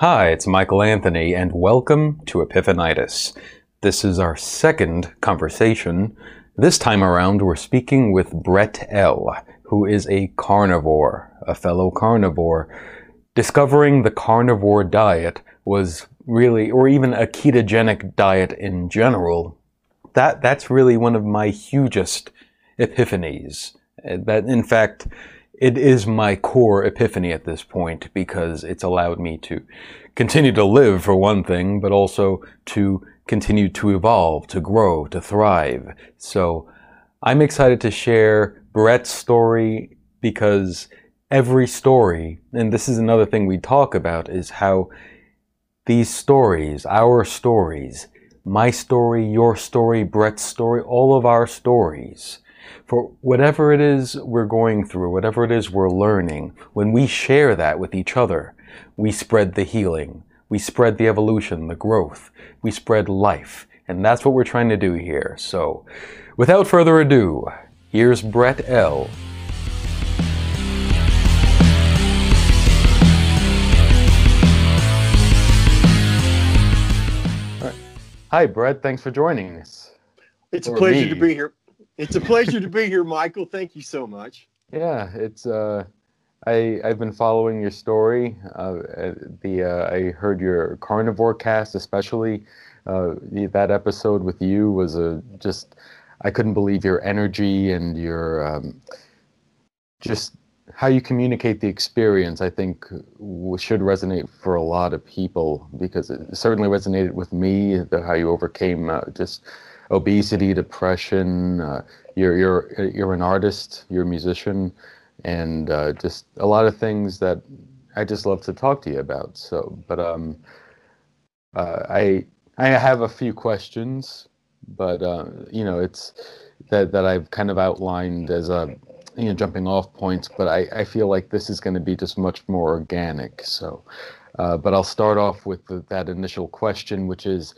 Hi, it's Michael Anthony, and welcome to Epiphanitis. This is our second conversation. This time around, we're speaking with Brett L., who is a carnivore, a fellow carnivore. Discovering the carnivore diet was really, or even a ketogenic diet in general, that, that's really one of my hugest epiphanies. That, in fact, it is my core epiphany at this point because it's allowed me to continue to live for one thing, but also to continue to evolve, to grow, to thrive. So I'm excited to share Brett's story because every story, and this is another thing we talk about, is how these stories, our stories, my story, your story, Brett's story, all of our stories, for whatever it is we're going through, whatever it is we're learning, when we share that with each other, we spread the healing, we spread the evolution, the growth, we spread life. And that's what we're trying to do here. So, without further ado, here's Brett L. Hi, Brett. Thanks for joining us. It's a pleasure me. to be here. It's a pleasure to be here, Michael. Thank you so much. Yeah, it's uh, I I've been following your story. Uh, the uh, I heard your carnivore cast, especially uh, that episode with you was a just I couldn't believe your energy and your um, just how you communicate the experience. I think should resonate for a lot of people because it certainly resonated with me. The, how you overcame uh, just obesity, depression. Uh, you're you're you're an artist. You're a musician, and uh, just a lot of things that I just love to talk to you about. So, but um, uh, I I have a few questions, but uh, you know it's that that I've kind of outlined as a you know jumping off points. But I I feel like this is going to be just much more organic. So. Uh, but I'll start off with the, that initial question, which is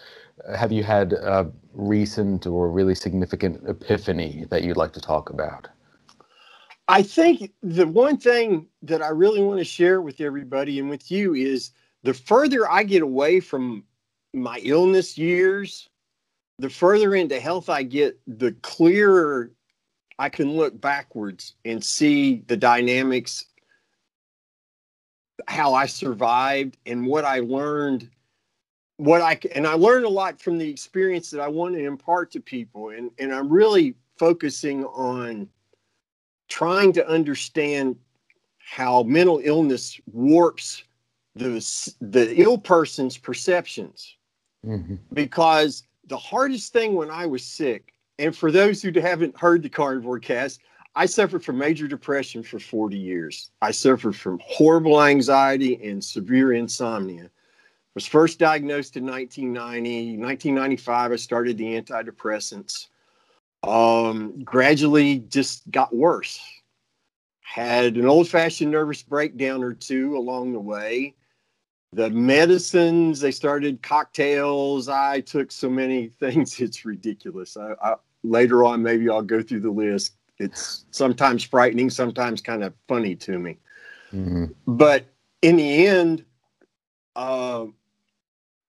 have you had a recent or really significant epiphany that you'd like to talk about? I think the one thing that I really want to share with everybody and with you is the further I get away from my illness years, the further into health I get, the clearer I can look backwards and see the dynamics, how I survived, and what I learned what I and I learned a lot from the experience that I want to impart to people, and and I'm really focusing on trying to understand how mental illness warps the the ill person's perceptions, mm-hmm. because the hardest thing when I was sick, and for those who haven't heard the Carnivore Cast, I suffered from major depression for 40 years. I suffered from horrible anxiety and severe insomnia was first diagnosed in 1990 1995 i started the antidepressants. Um, gradually just got worse. Had an old-fashioned nervous breakdown or two along the way. The medicines they started cocktails i took so many things it's ridiculous. I, I, later on maybe i'll go through the list. It's sometimes frightening sometimes kind of funny to me. Mm-hmm. but in the end uh,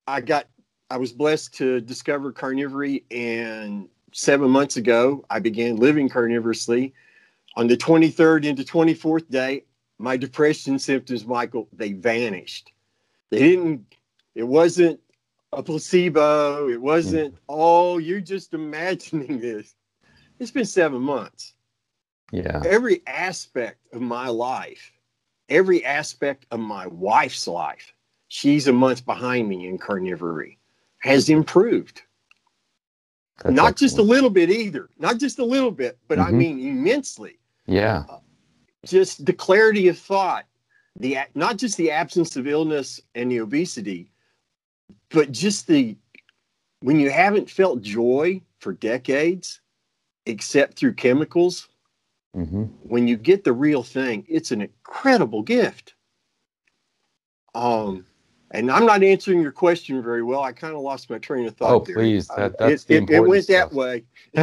I got I was blessed to discover carnivory and seven months ago I began living carnivorously. On the 23rd into 24th day, my depression symptoms, Michael, they vanished. They didn't, it wasn't a placebo. It wasn't, mm. oh, you're just imagining this. It's been seven months. Yeah. Every aspect of my life, every aspect of my wife's life she's a month behind me in carnivory, has improved. That's not excellent. just a little bit either, not just a little bit, but mm-hmm. I mean immensely. Yeah. Uh, just the clarity of thought, the not just the absence of illness and the obesity, but just the when you haven't felt joy for decades, except through chemicals, mm-hmm. when you get the real thing, it's an incredible gift. Um, and I'm not answering your question very well. I kind of lost my train of thought. Oh, there. please. That, that's it, it, it went stuff. that way.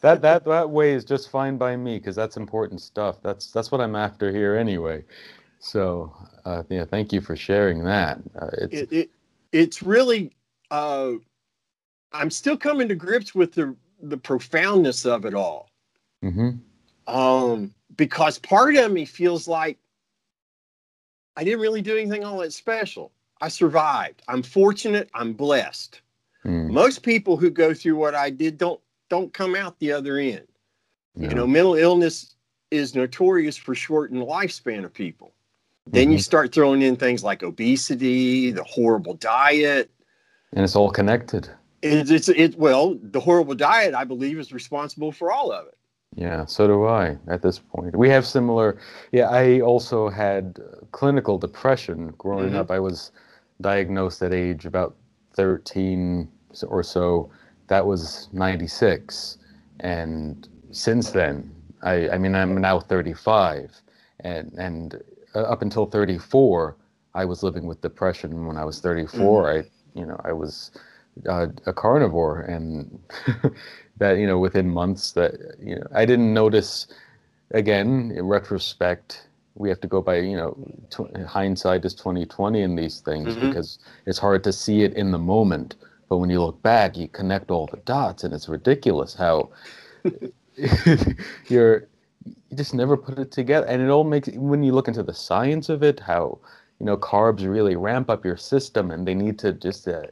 that that that way is just fine by me because that's important stuff. That's that's what I'm after here anyway. So Uh, yeah, thank you for sharing that. Uh, it's it, it, it's really uh, I'm still coming to grips with the the profoundness of it all. Mm-hmm. Um, because part of me feels like I didn't really do anything all that special. I survived. I'm fortunate. I'm blessed. Mm. Most people who go through what I did don't don't come out the other end. Yeah. You know, mental illness is notorious for shortening the lifespan of people. Then Mm-hmm. you start throwing in things like obesity, the horrible diet. and it's all connected. It's it's it well, the horrible diet I believe is responsible for all of it. Yeah, so do I at this point. We have similar. Yeah, I also had clinical depression growing Mhm. up. I was diagnosed at age about 13 or so. That was 96. And since then, I, I mean, I'm now 35. And, and uh, up until 34, I was living with depression. When I was 34, I, you know, I was uh, a carnivore. And that, you know, within months that, you know, I didn't notice, again, in retrospect, we have to go by you know tw- hindsight is 2020 in these things Mhm. because it's hard to see it in the moment. But when you look back you connect all the dots and it's ridiculous how you're you just never put it together. And it all makes when you look into the science of it how you know carbs really ramp up your system and they need to just uh,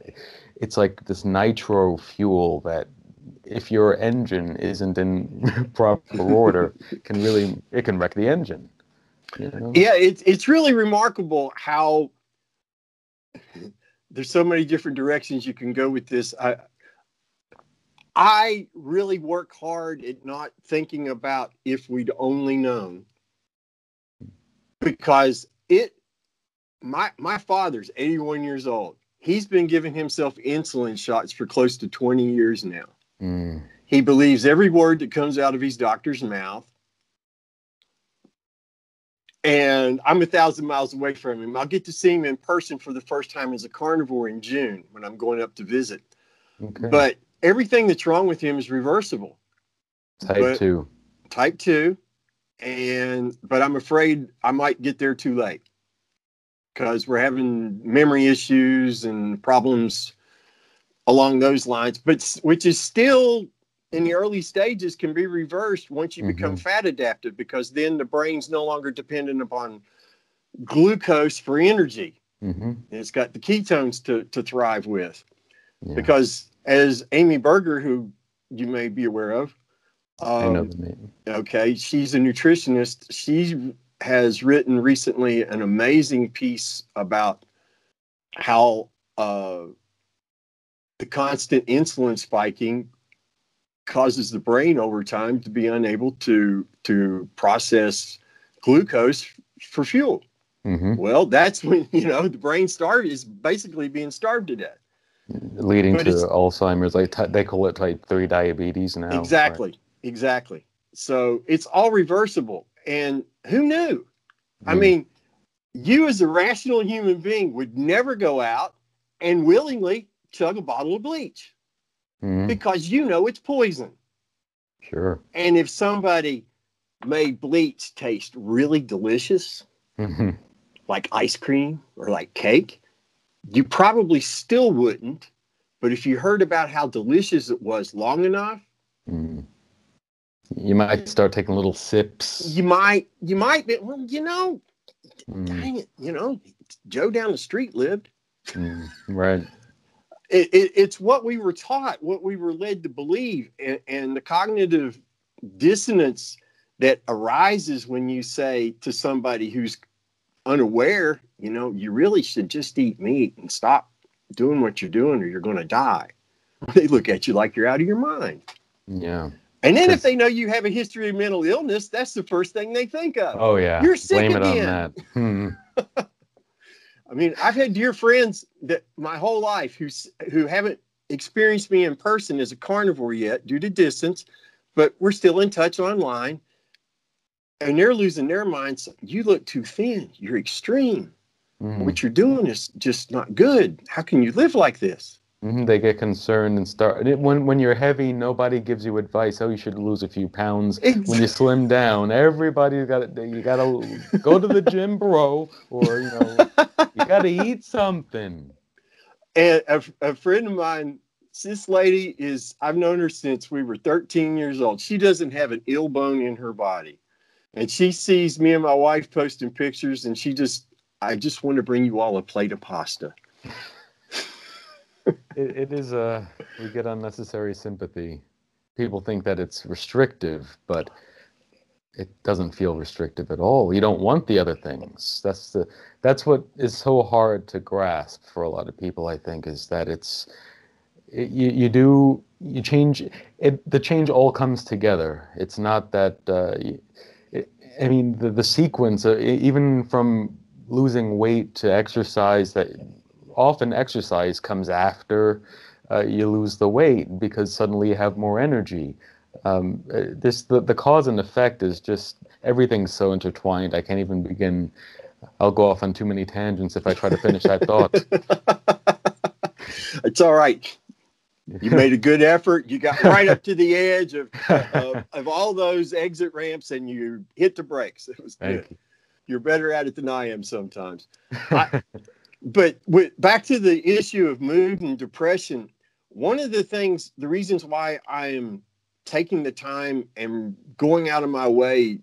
it's like this nitro fuel that if your engine isn't in proper order can really it can wreck the engine you know? Yeah, it's it's really remarkable how there's so many different directions you can go with this. I I really work hard at not thinking about if we'd only known because it my my father's 81 years old. He's been giving himself insulin shots for close to 20 years now. Mm, He believes every word that comes out of his doctor's mouth. And I'm a thousand miles away from him. I'll get to see him in person for the first time as a carnivore in June when I'm going up to visit. okay. But everything that's wrong with him is reversible. type but- two Type 2. And but I'm afraid I might get there too late. Because we're having memory issues and problems along those lines, but which is still in the early stages can be reversed once you become fat adapted because then the brain's no longer dependent upon glucose for energy. hmm And it's got the ketones to, to thrive with. yeah. Because as Amy Berger, who you may be aware of, I know um, the name okay, she's a nutritionist. She has written recently an amazing piece about how uh, the constant insulin spiking causes the brain over time to be unable to to process glucose for fuel. hmm Well, that's when you know the brain starved is basically being starved to death. leading But to Alzheimer's. Like ty- they call it type three diabetes now. exactly, exactly. So it's all reversible. And who knew? I Mm. mean, you as a rational human being would never go out and willingly chug a bottle of bleach Mhm. because you know it's poison. Sure. And if somebody made bleach taste really delicious, hmm like ice cream or like cake, you probably still wouldn't. But if you heard about how delicious it was long enough, mm You might start taking little sips. you might, you might be, well, you know, Mm, dang it, you know, Joe down the street lived. mm, right. It, it, it's what we were taught, what we were led to believe, and, and the cognitive dissonance that arises when you say to somebody who's unaware, you know, you really should just eat meat and stop doing what you're doing or you're going to die. They look at you like you're out of your mind. Yeah. And then if they know you have a history of mental illness, that's the first thing they think of. Oh yeah. You're sick Blame it on that. Hmm. I mean, I've had dear friends that my whole life who who haven't experienced me in person as a carnivore yet due to distance, but we're still in touch online. And they're losing their minds. You look too thin. You're extreme. Mm. What you're doing is just not good. How can you live like this? Mm-hmm, they get concerned and start. When when you're heavy, nobody gives you advice. Oh, you should lose a few pounds. When you slim down, everybody's got to. You got to go to the gym, bro, or you know, you got to eat something. And a, a friend of mine, this lady is. I've known her since we were 13 years old. She doesn't have an ill bone in her body, and she sees me and my wife posting pictures, and she just. I just want to bring you all a plate of pasta it, it is a we get unnecessary sympathy. People think that it's restrictive, but it doesn't feel restrictive at all. You don't want the other things. That's the that's what is so hard to grasp for a lot of people. I think is that it's it, you you do you change it. The change all comes together. It's not that. Uh, it, I mean, the the sequence, uh, even from losing weight to exercise, that often exercise comes after uh, you lose the weight because suddenly you have more energy. Um, uh, this the, the cause and effect is just everything's so intertwined. I can't even begin. I'll go off on too many tangents if I try to finish that thought. it's all right. You made a good effort. You got right up to the edge of, of, of all those exit ramps and you hit the brakes. It was good. You. You're better at it than I am sometimes. I, but with, back to the issue of mood and depression, one of the things, the reasons why I am taking the time and going out of my way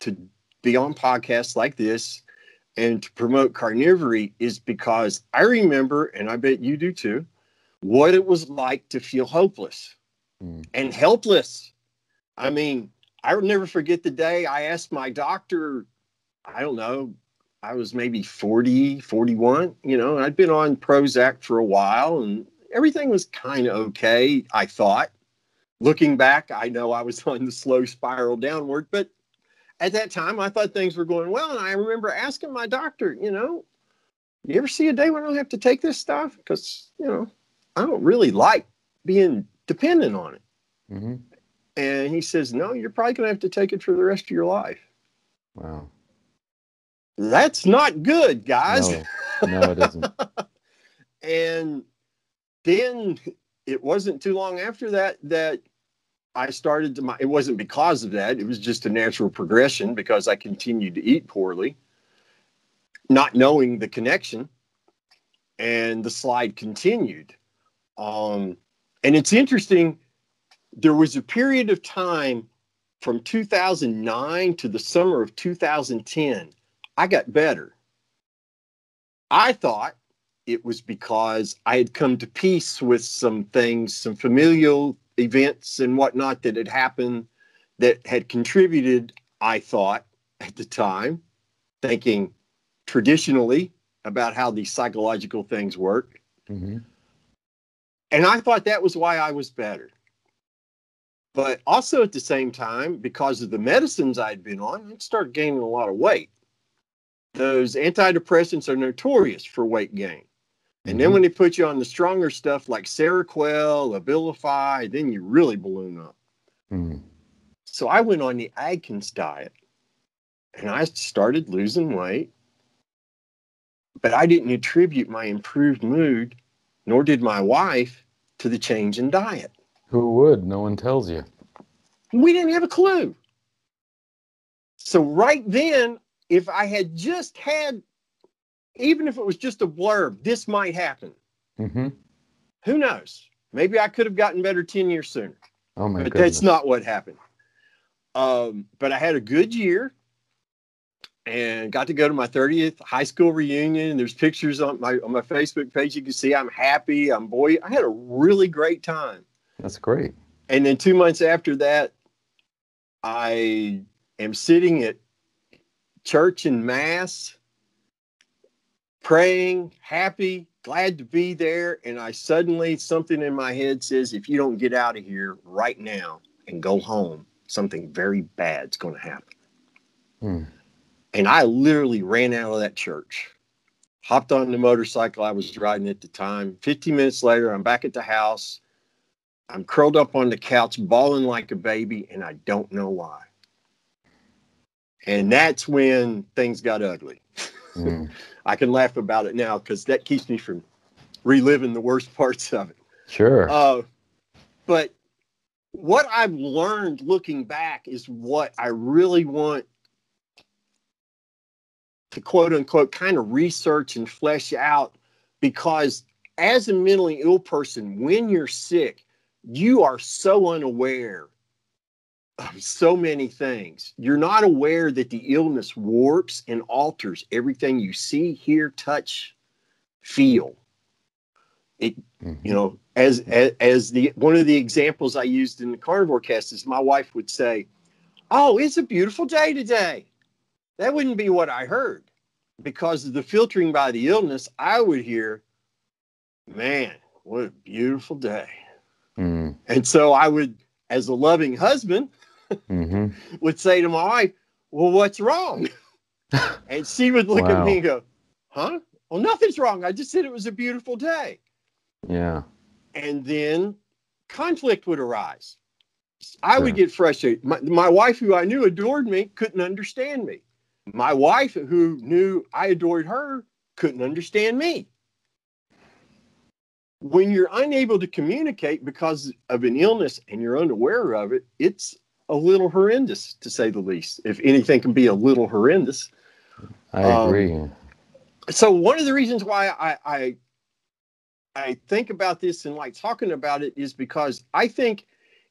to be on podcasts like this and to promote carnivory is because I remember, and I bet you do too, what it was like to feel hopeless mm. and helpless. I mean, I will never forget the day I asked my doctor, I don't know, I was maybe 40, 41, you know, I'd been on Prozac for a while and everything was kind of okay, I thought. Looking back, I know I was on the slow spiral downward, but at that time I thought things were going well. And I remember asking my doctor, you know, you ever see a day when I don't have to take this stuff? Because, you know, I don't really like being dependent on it. Mm-hmm. And he says, no, you're probably going to have to take it for the rest of your life. Wow. That's not good, guys. No, no it isn't. and then it wasn't too long after that that I started to my, it wasn't because of that. It was just a natural progression because I continued to eat poorly, not knowing the connection. And the slide continued. Um, and it's interesting, there was a period of time from 2009 to the summer of 2010 I got better. I thought it was because I had come to peace with some things, some familial events and whatnot that had happened that had contributed, I thought at the time, thinking traditionally about how these psychological things work. Mm-hmm. And I thought that was why I was better. But also at the same time, because of the medicines I'd been on, I started gaining a lot of weight those antidepressants are notorious for weight gain. And mm-hmm. then when they put you on the stronger stuff like Seroquel, Abilify, then you really balloon up. Mm-hmm. So I went on the Atkins diet and I started losing weight. But I didn't attribute my improved mood, nor did my wife, to the change in diet. Who would? No one tells you. We didn't have a clue. So right then, if I had just had, even if it was just a blurb, this might happen. Mm-hmm. Who knows? Maybe I could have gotten better 10 years sooner. Oh my god. but goodness. that's not what happened. Um, but I had a good year and got to go to my 30th high school reunion. There's pictures on my on my Facebook page. You can see I'm happy. I'm boy. I had a really great time. That's great. And then two months after that, I am sitting at church and mass, praying, happy, glad to be there. And I suddenly, something in my head says, if you don't get out of here right now and go home, something very bad's going to happen. Hmm. And I literally ran out of that church, hopped on the motorcycle I was riding at the time. 15 minutes later, I'm back at the house. I'm curled up on the couch, bawling like a baby, and I don't know why. And that's when things got ugly. Mm. I can laugh about it now because that keeps me from reliving the worst parts of it. Sure. Uh, but what I've learned looking back is what I really want to quote unquote kind of research and flesh out because as a mentally ill person, when you're sick, you are so unaware of so many things. You're not aware that the illness warps and alters everything you see, hear, touch, feel. It, Mm-hmm. you know, as, as as the one of the examples I used in the carnivore cast is my wife would say, "Oh, it's a beautiful day today." That wouldn't be what I heard because of the filtering by the illness. I would hear, "Man, what a beautiful day." Mm, And so I would, as a loving husband, hmm would say to my wife, Well, what's wrong? and she would look Wow. at me and go, Huh? Well, nothing's wrong. I just said it was a beautiful day. Yeah. And then conflict would arise. I would get frustrated. My, my wife, who I knew adored me, couldn't understand me. My wife, who knew I adored her, couldn't understand me. When you're unable to communicate because of an illness and you're unaware of it, it's a little horrendous, to say the least. If anything can be a little horrendous. I Um, agree. So one of the reasons why I, I I think about this and like talking about it is because I think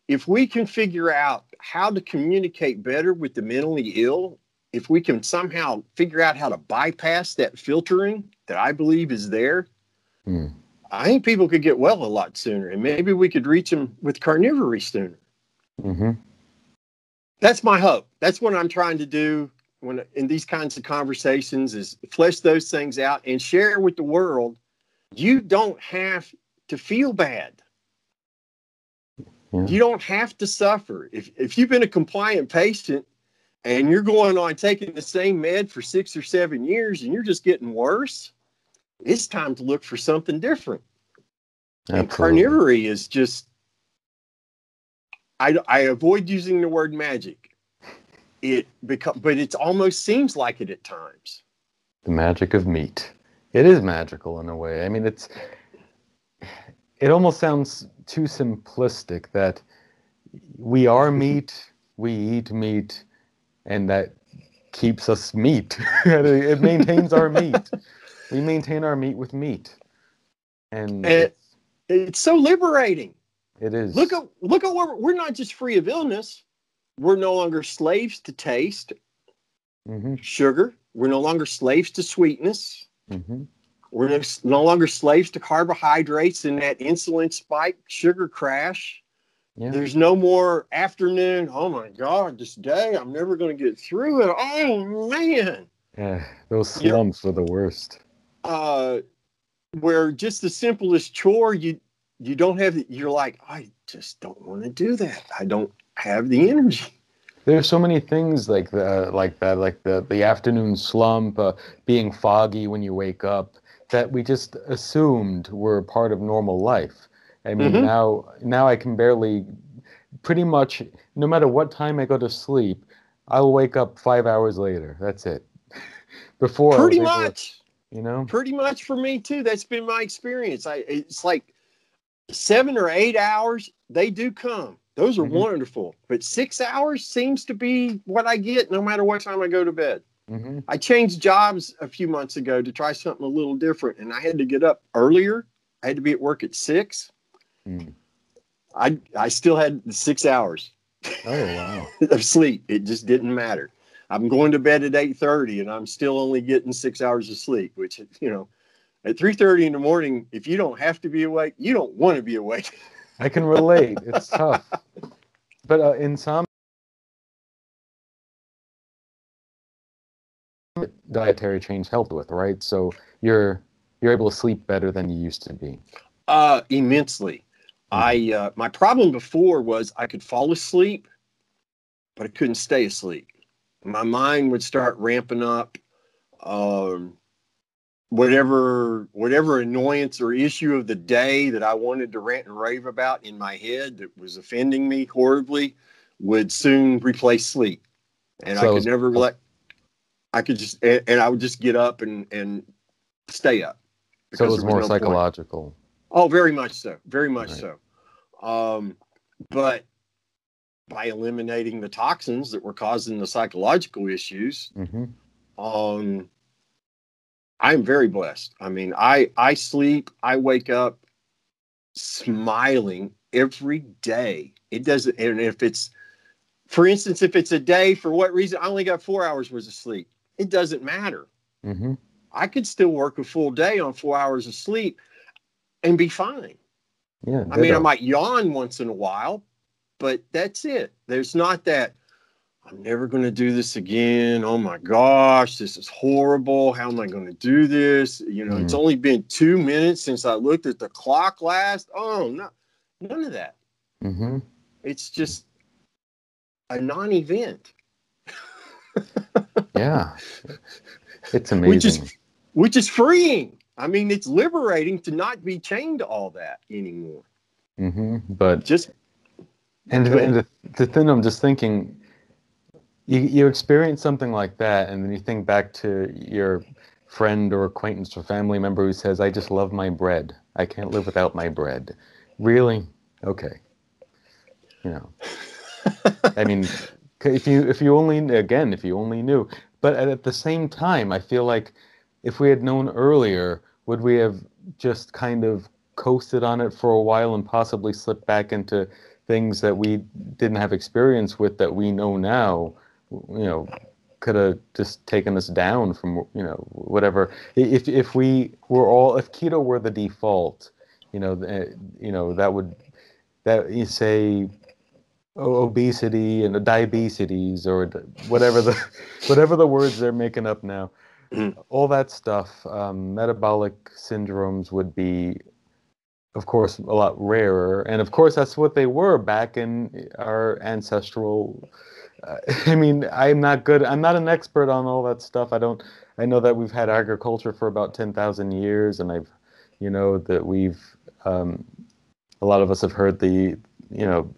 if we can figure out how to communicate better with the mentally ill, if we can somehow figure out how to bypass that filtering that I believe is there, Mm. I think people could get well a lot sooner, and maybe we could reach them with carnivory sooner. hmm That's my hope. That's what I'm trying to do when in these kinds of conversations is flesh those things out and share with the world. You don't have to feel bad. Yeah. You don't have to suffer. If if you've been a compliant patient and you're going on taking the same med for six or seven years and you're just getting worse, it's time to look for something different. And carnivory is just I, I avoid using the word magic. It become but it almost seems like it at times. The magic of meat. It is magical in a way. I mean, it's. It almost sounds too simplistic that we are meat, we eat meat, and that keeps us meat. it maintains our meat. We maintain our meat with meat, and And- it's, It's so liberating. It is. Look at look at where we're not just free of illness. We're no longer slaves to taste, hmm sugar. We're no longer slaves to sweetness. hmm We're no, longer slaves to carbohydrates and that insulin spike, sugar crash. Yeah. There's no more afternoon. Oh my God, this day I'm never going to get through it. Oh man. Yeah. Those You're- were the worst. Uh, where just the simplest chore, you you don't have. the- You're like, I just don't want to do that. I don't have the energy. There's so many things like the, like that, like the the afternoon slump, uh, being foggy when you wake up, that we just assumed were part of normal life. I mean, Mhm. now now I can barely, pretty much, no matter what time I go to sleep, I'll wake up five hours later. That's it. Before Pretty able to- much. you know. pretty much for me too. That's been my experience. I it's like seven or eight hours. They do come. Those are Mhm. wonderful. But six hours seems to be what I get no matter what time I go to bed. hmm I changed jobs a few months ago to try something a little different, and I had to get up earlier. I had to be at work at six. Mm. I I still had six hours Oh wow. of sleep. It just didn't matter. I'm going to bed at eight thirty, and I'm still only getting six hours of sleep. Which you know, at three thirty in the morning, if you don't have to be awake, you don't want to be awake. I can relate. It's tough. But uh, insomnia dietary change helped with, right? So you're you're able to sleep better than you used to be. Uh, immensely. I uh, my problem before was I could fall asleep, but I couldn't stay asleep. My mind would start ramping up. Um, whatever whatever annoyance or issue of the day that I wanted to rant and rave about in my head that was offending me horribly would soon replace sleep, and I could never let. I could just and, and I would just get up and and stay up. So it because was more no point. psychological. Oh, very much so. Very much Right. so. Um, but by eliminating the toxins that were causing the psychological issues, hmm um, I'm very blessed. I mean, I I sleep, I wake up smiling every day. It doesn't, and if it's, for instance, if it's a day for what reason I only got four hours worth of sleep, it doesn't matter. hmm I could still work a full day on four hours of sleep and be fine. Yeah. I mean, I might yawn once in a while, but that's it. There's not that I'm never going to do this again. Oh my gosh, this is horrible. How am I going to do this? You know, it's only been two minutes since I looked at the clock last. Oh, no, none of that. Mhm. It's just a non event, Yeah. It's amazing. which is which is freeing. I mean, it's liberating to not be chained to all that anymore. hmm But Just and, and the, the thing I'm just thinking, you you experience something like that, and then you think back to your friend or acquaintance or family member who says, "I just love my bread. I can't live without my bread." Really? Okay. You know. I mean, if you if you only again if you only knew, but at, at the same time, I feel like if we had known earlier, would we have just kind of coasted on it for a while and possibly slipped back into things that we didn't have experience with that we know now? You know, could have just taken us down from you know whatever. If if we were all if keto were the default, you know, uh, you know that would that you say obesity and diabetes or whatever the whatever the words they're making up now all that stuff um, metabolic syndromes would be of course a lot rarer and of course that's what they were back in our ancestral i mean i'm not good i'm not an expert on all that stuff i don't i know that we've had agriculture for about 10,000 years and i've you know that we've um, a lot of us have heard the you know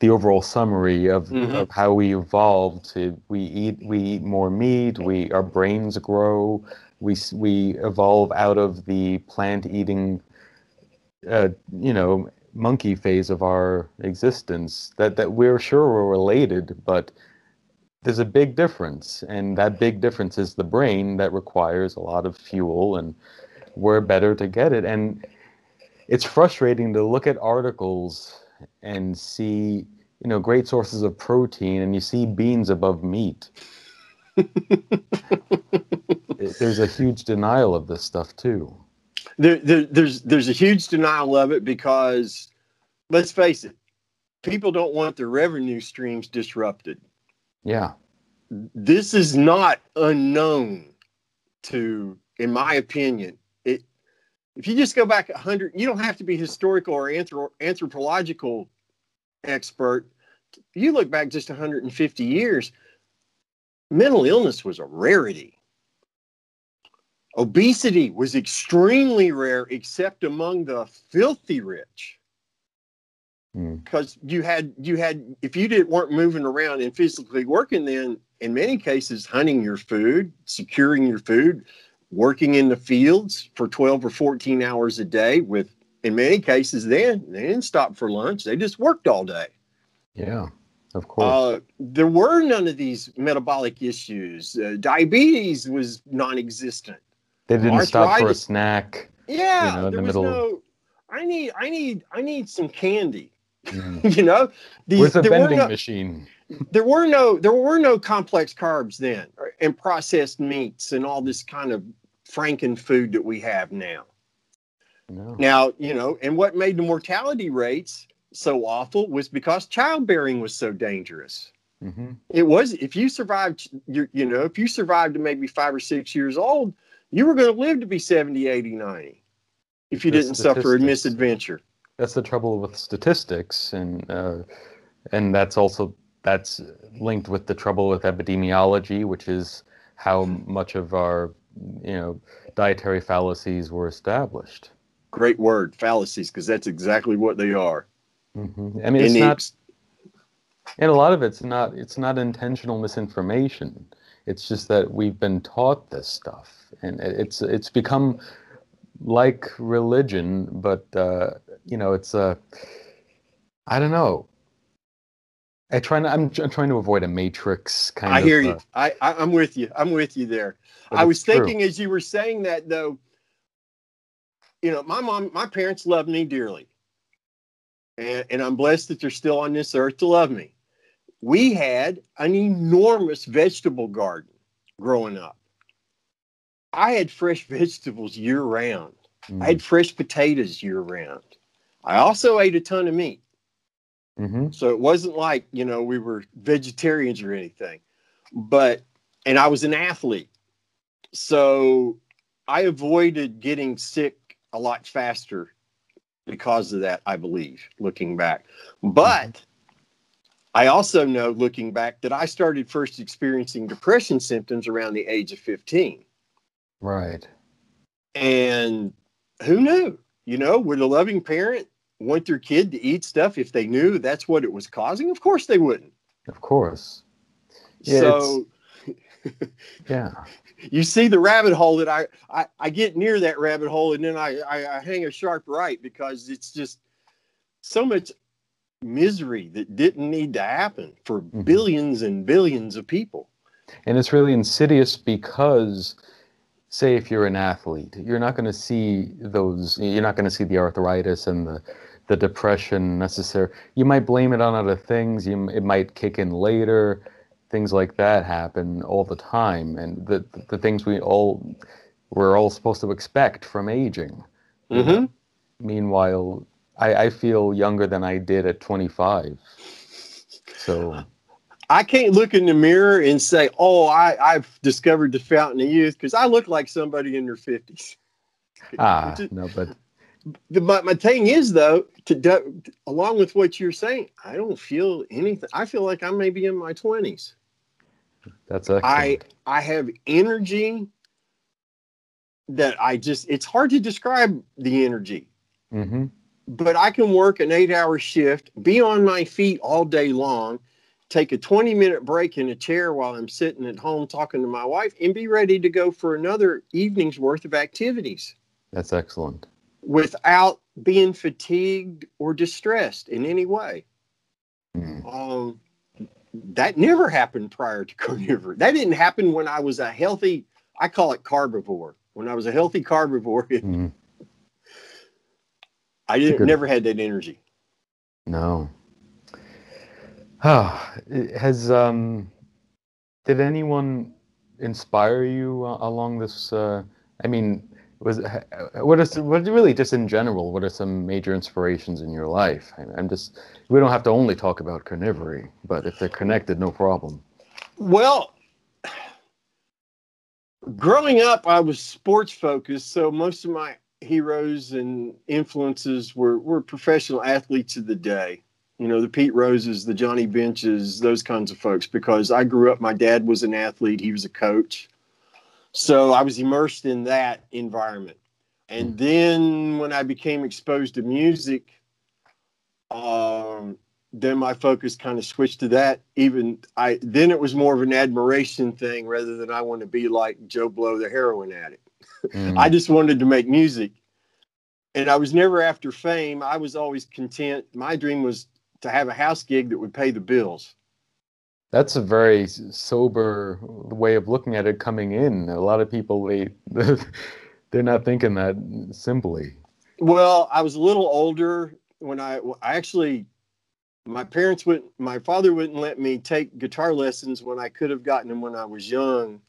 the overall summary of, Mhm. of how we evolved to we eat we eat more meat we our brains grow we we evolve out of the plant eating uh, you know monkey phase of our existence that that we're sure we're related but there's a big difference and that big difference is the brain that requires a lot of fuel and we're better to get it. And it's frustrating to look at articles and see you know great sources of protein and you see beans above meat. There's a huge denial of this stuff too there, there, there's there's a huge denial of it because let's face it, people don't want their revenue streams disrupted. yeah This is not unknown to, in my opinion. It if you just go back a hundred, you don't have to be historical or anthro- anthropological expert. You look back just 150 years, mental illness was a rarity. Obesity was extremely rare, except among the filthy rich. Mm. Because you had you had if you didn't weren't moving around and physically working, then in many cases hunting your food, securing your food, working in the fields for 12 or 14 hours a day with in many cases then they didn't stop for lunch. They just worked all day. yeah of course Uh, there were none of these metabolic issues. Uh, diabetes was non-existent. They didn't stop for a snack Yeah, You know, in there the was middle no. I need, I need, I need some candy. Mm. you know, These- where's the were vending no, machine there were no, there were no complex carbs then, and processed meats and all this kind of franken food that we have now. no Now, you know, and what made the mortality rates so awful was because childbearing was so dangerous. hmm It was if you survived, you, you know, if you survived to maybe five or six years old, you were going to live to be 70, 80, 90 if you The didn't suffer a misadventure. that's the trouble with statistics and uh, and that's also that's linked with the trouble with epidemiology which is how much of our you know dietary fallacies were established Great word, fallacies, because that's exactly what they are. hmm i mean it's And not and a lot of it's not it's not intentional misinformation it's just that we've been taught this stuff and it's it's become like religion, but uh, you know, it's a. I don't know. I try. To, I'm, I'm trying to avoid a matrix kind I of. I hear uh, you. I, I I'm with you. I'm with you there. I was true. thinking as you were saying that though, you know, my mom, my parents love me dearly. And, and I'm blessed that they're still on this earth to love me. We had an enormous vegetable garden growing up. I had fresh vegetables year round. Mm. I had fresh potatoes year round. I also ate a ton of meat. hmm So it wasn't like, you know, we were vegetarians or anything. But, and I was an athlete. So I avoided getting sick a lot faster because of that, I believe, looking back. But I also know, looking back, that I started first experiencing depression symptoms around the age of 15. Right. And who knew? You know, would a loving parent want their kid to eat stuff if they knew that's what it was causing? Of course they wouldn't. Of course. Yeah, so Yeah. you see the rabbit hole that I, I I get near that rabbit hole and then I, I I hang a sharp right because it's just so much misery that didn't need to happen for Mhm. billions and billions of people. And it's really insidious because, say, if you're an athlete, you're not going to see those, you're not going to see the arthritis and the, the depression necessary. You might blame it on other things. You, it might kick in later. Things like that happen all the time. And the, the things we all, we're all supposed to expect from aging. Mhm. Meanwhile, I, I feel younger than I did at 25. So, I can't look in the mirror and say, "Oh, I I've discovered the fountain of youth" because I look like somebody in their fifties. ah, no, but the, my, my thing is though to do, along with what you're saying i don't feel anything i feel like i'm maybe in my 20s that's excellent. i i have energy that i just it's hard to describe the energy hmm but i can work an eight hour shift be on my feet all day long take a 20 minute break in a chair while i'm sitting at home talking to my wife and be ready to go for another evening's worth of activities That's excellent. without being fatigued or distressed in any way. Mm. Um, that never happened prior to carnivore. That didn't happen when I was a healthy, I call it carbivore. When I was a healthy carbivore, Mm. I didn't, Good. never had that energy. No. Ah, has um, did anyone inspire you uh, along this? Uh, I mean, was what is what really just in general? What are some major inspirations in your life? I, I'm just we don't have to only talk about carnivory, but if they're connected, no problem. Well, growing up, I was sports focused, so most of my heroes and influences were were professional athletes of the day. You know, the Pete Roses, the Johnny Benches, those kinds of folks. Because I grew up, my dad was an athlete; he was a coach, so I was immersed in that environment. And then when I became exposed to music, um, then my focus kind of switched to that. Even I then it was more of an admiration thing rather than I want to be like Joe Blow, the heroin addict. Mm. I just wanted to make music, and I was never after fame. I was always content. My dream was to have a house gig that would pay the bills. That's a very sober way of looking at it coming in. A lot of people they they're not thinking that simply. Well, I was a little older when I, I actually, my parents wouldn't, my father wouldn't let me take guitar lessons when I could have gotten them when I was young,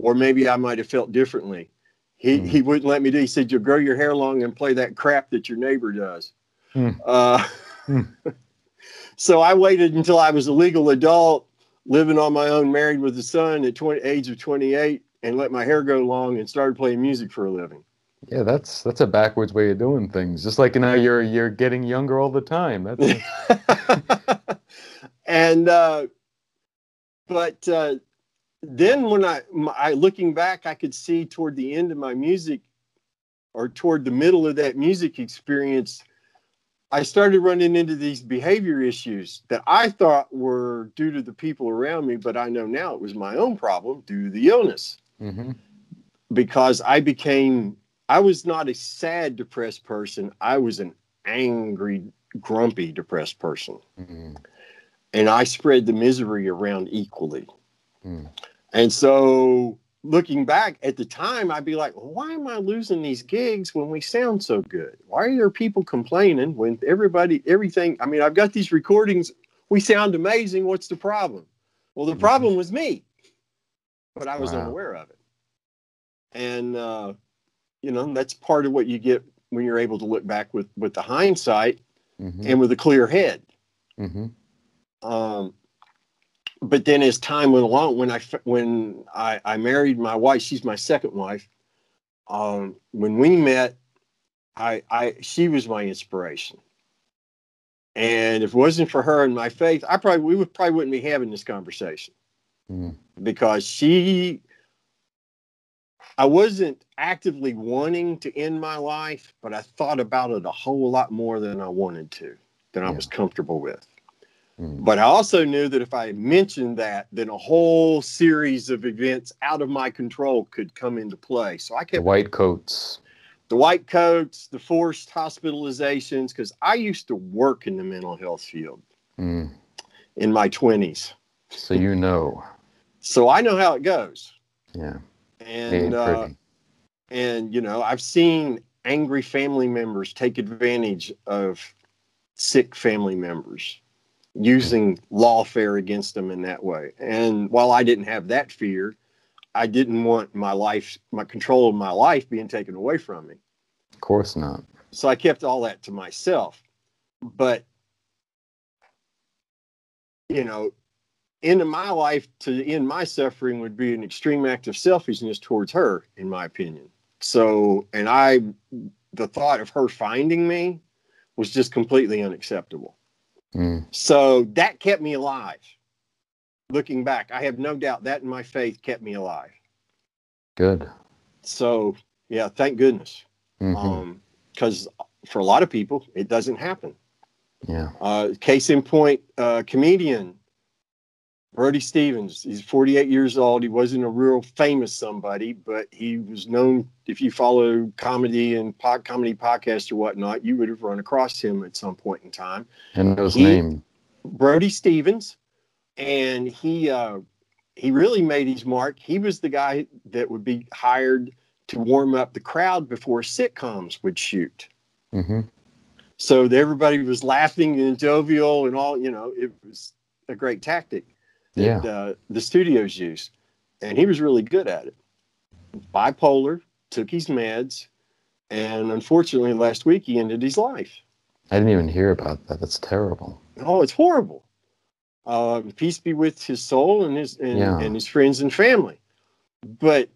or maybe I might have felt differently. He, Hmm. he wouldn't let me do. He said, "You'll grow your hair long and play that crap that your neighbor does." Hmm. Uh, Hmm. so I waited until I was a legal adult, living on my own, married with a son at 20, age of 28, and let my hair go long and started playing music for a living. Yeah, that's that's a backwards way of doing things. Just like now you're you're getting younger all the time. That's and uh, but uh, then when I, my, I looking back, I could see toward the end of my music, or toward the middle of that music experience, I started running into these behavior issues that I thought were due to the people around me, but I know now it was my own problem due to the illness hmm because I became I was not a sad, depressed person. I was an angry, grumpy, depressed person. Mm. And I spread the misery around equally. Mm. And so looking back at the time, I'd be like, why am I losing these gigs when we sound so good? Why are there people complaining when everybody, everything? I mean, I've got these recordings. We sound amazing. What's the problem? Well, the Mhm. problem was me, but I was Wow. unaware of it. And, uh, you know, that's part of what you get when you're able to look back with, with the hindsight hmm and with a clear head. hmm Um, but then as time went along, when I when I, I married my wife, she's my second wife. Um, when we met, I, I she was my inspiration, and if it wasn't for her and my faith, I probably we would probably wouldn't be having this conversation Mm. because she. I wasn't actively wanting to end my life, but I thought about it a whole lot more than I wanted to, than I was comfortable with. Mm. But I also knew that if I mentioned that, then a whole series of events out of my control could come into play. So I The kept white coats. the white coats, the forced hospitalizations, because I used to work in the mental health field Mm. in my 20s. So you know. So I know how it goes. Yeah. And, uh, and, you know, I've seen angry family members take advantage of sick family members using lawfare against them in that way. And while I didn't have that fear, I didn't want my life, my control of my life being taken away from me. Of course not. So I kept all that to myself. But, you know, into my life to end my suffering would be an extreme act of selfishness towards her, in my opinion. So, and I, the thought of her finding me was just completely unacceptable. Mm. So that kept me alive. Looking back, I have no doubt that in my faith kept me alive. Good. So, yeah, thank goodness. Because for a lot of people, it doesn't happen. yeah. Uh, case in point, uh, comedian Brody Stevens. He's 48 years old. He wasn't a real famous somebody, but he was known. If you follow comedy and pod, comedy podcasts or whatnot, you would have run across him at some point in time. And his He- name. Brody Stevens, and he uh, he really made his mark. He was the guy that would be hired to warm up the crowd before sitcoms would shoot. hmm So everybody was laughing and jovial and all. You know, it was a great tactic Yeah. uh, the studios used, and he was really good at it. Bipolar, took his meds, and unfortunately, last week he ended his life. I didn't even hear about that. That's terrible. Oh, it's horrible. Uh, peace be with his soul and his and, Yeah. and his friends and family. But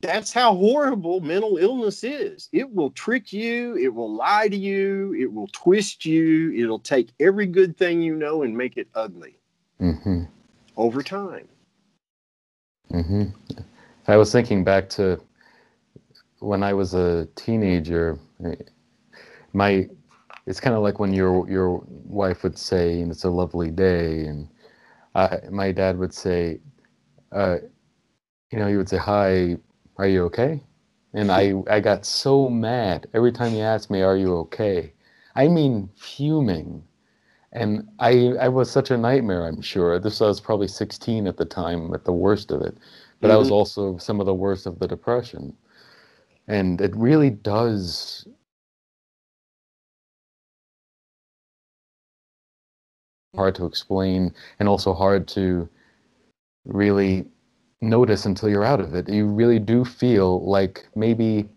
that's how horrible mental illness is. It will trick you. It will lie to you. It will twist you. It'll take every good thing you know and make it ugly hmm over time. Mm-hmm. I was thinking back to when I was a teenager. My, it's kind of like when your your wife would say, "And it's a lovely day," and I, my dad would say, uh, you know, he would say, "Hi, are you okay?" And I I got so mad every time he asked me, "Are you okay?" I mean, fuming. And I I was such a nightmare, I'm sure. This I was probably 16 at the time, at the worst of it. But I was mm-hmm. also some of the worst of the depression. And it really does mm-hmm. hard to explain and also hard to really notice until you're out of it. You really do feel like maybe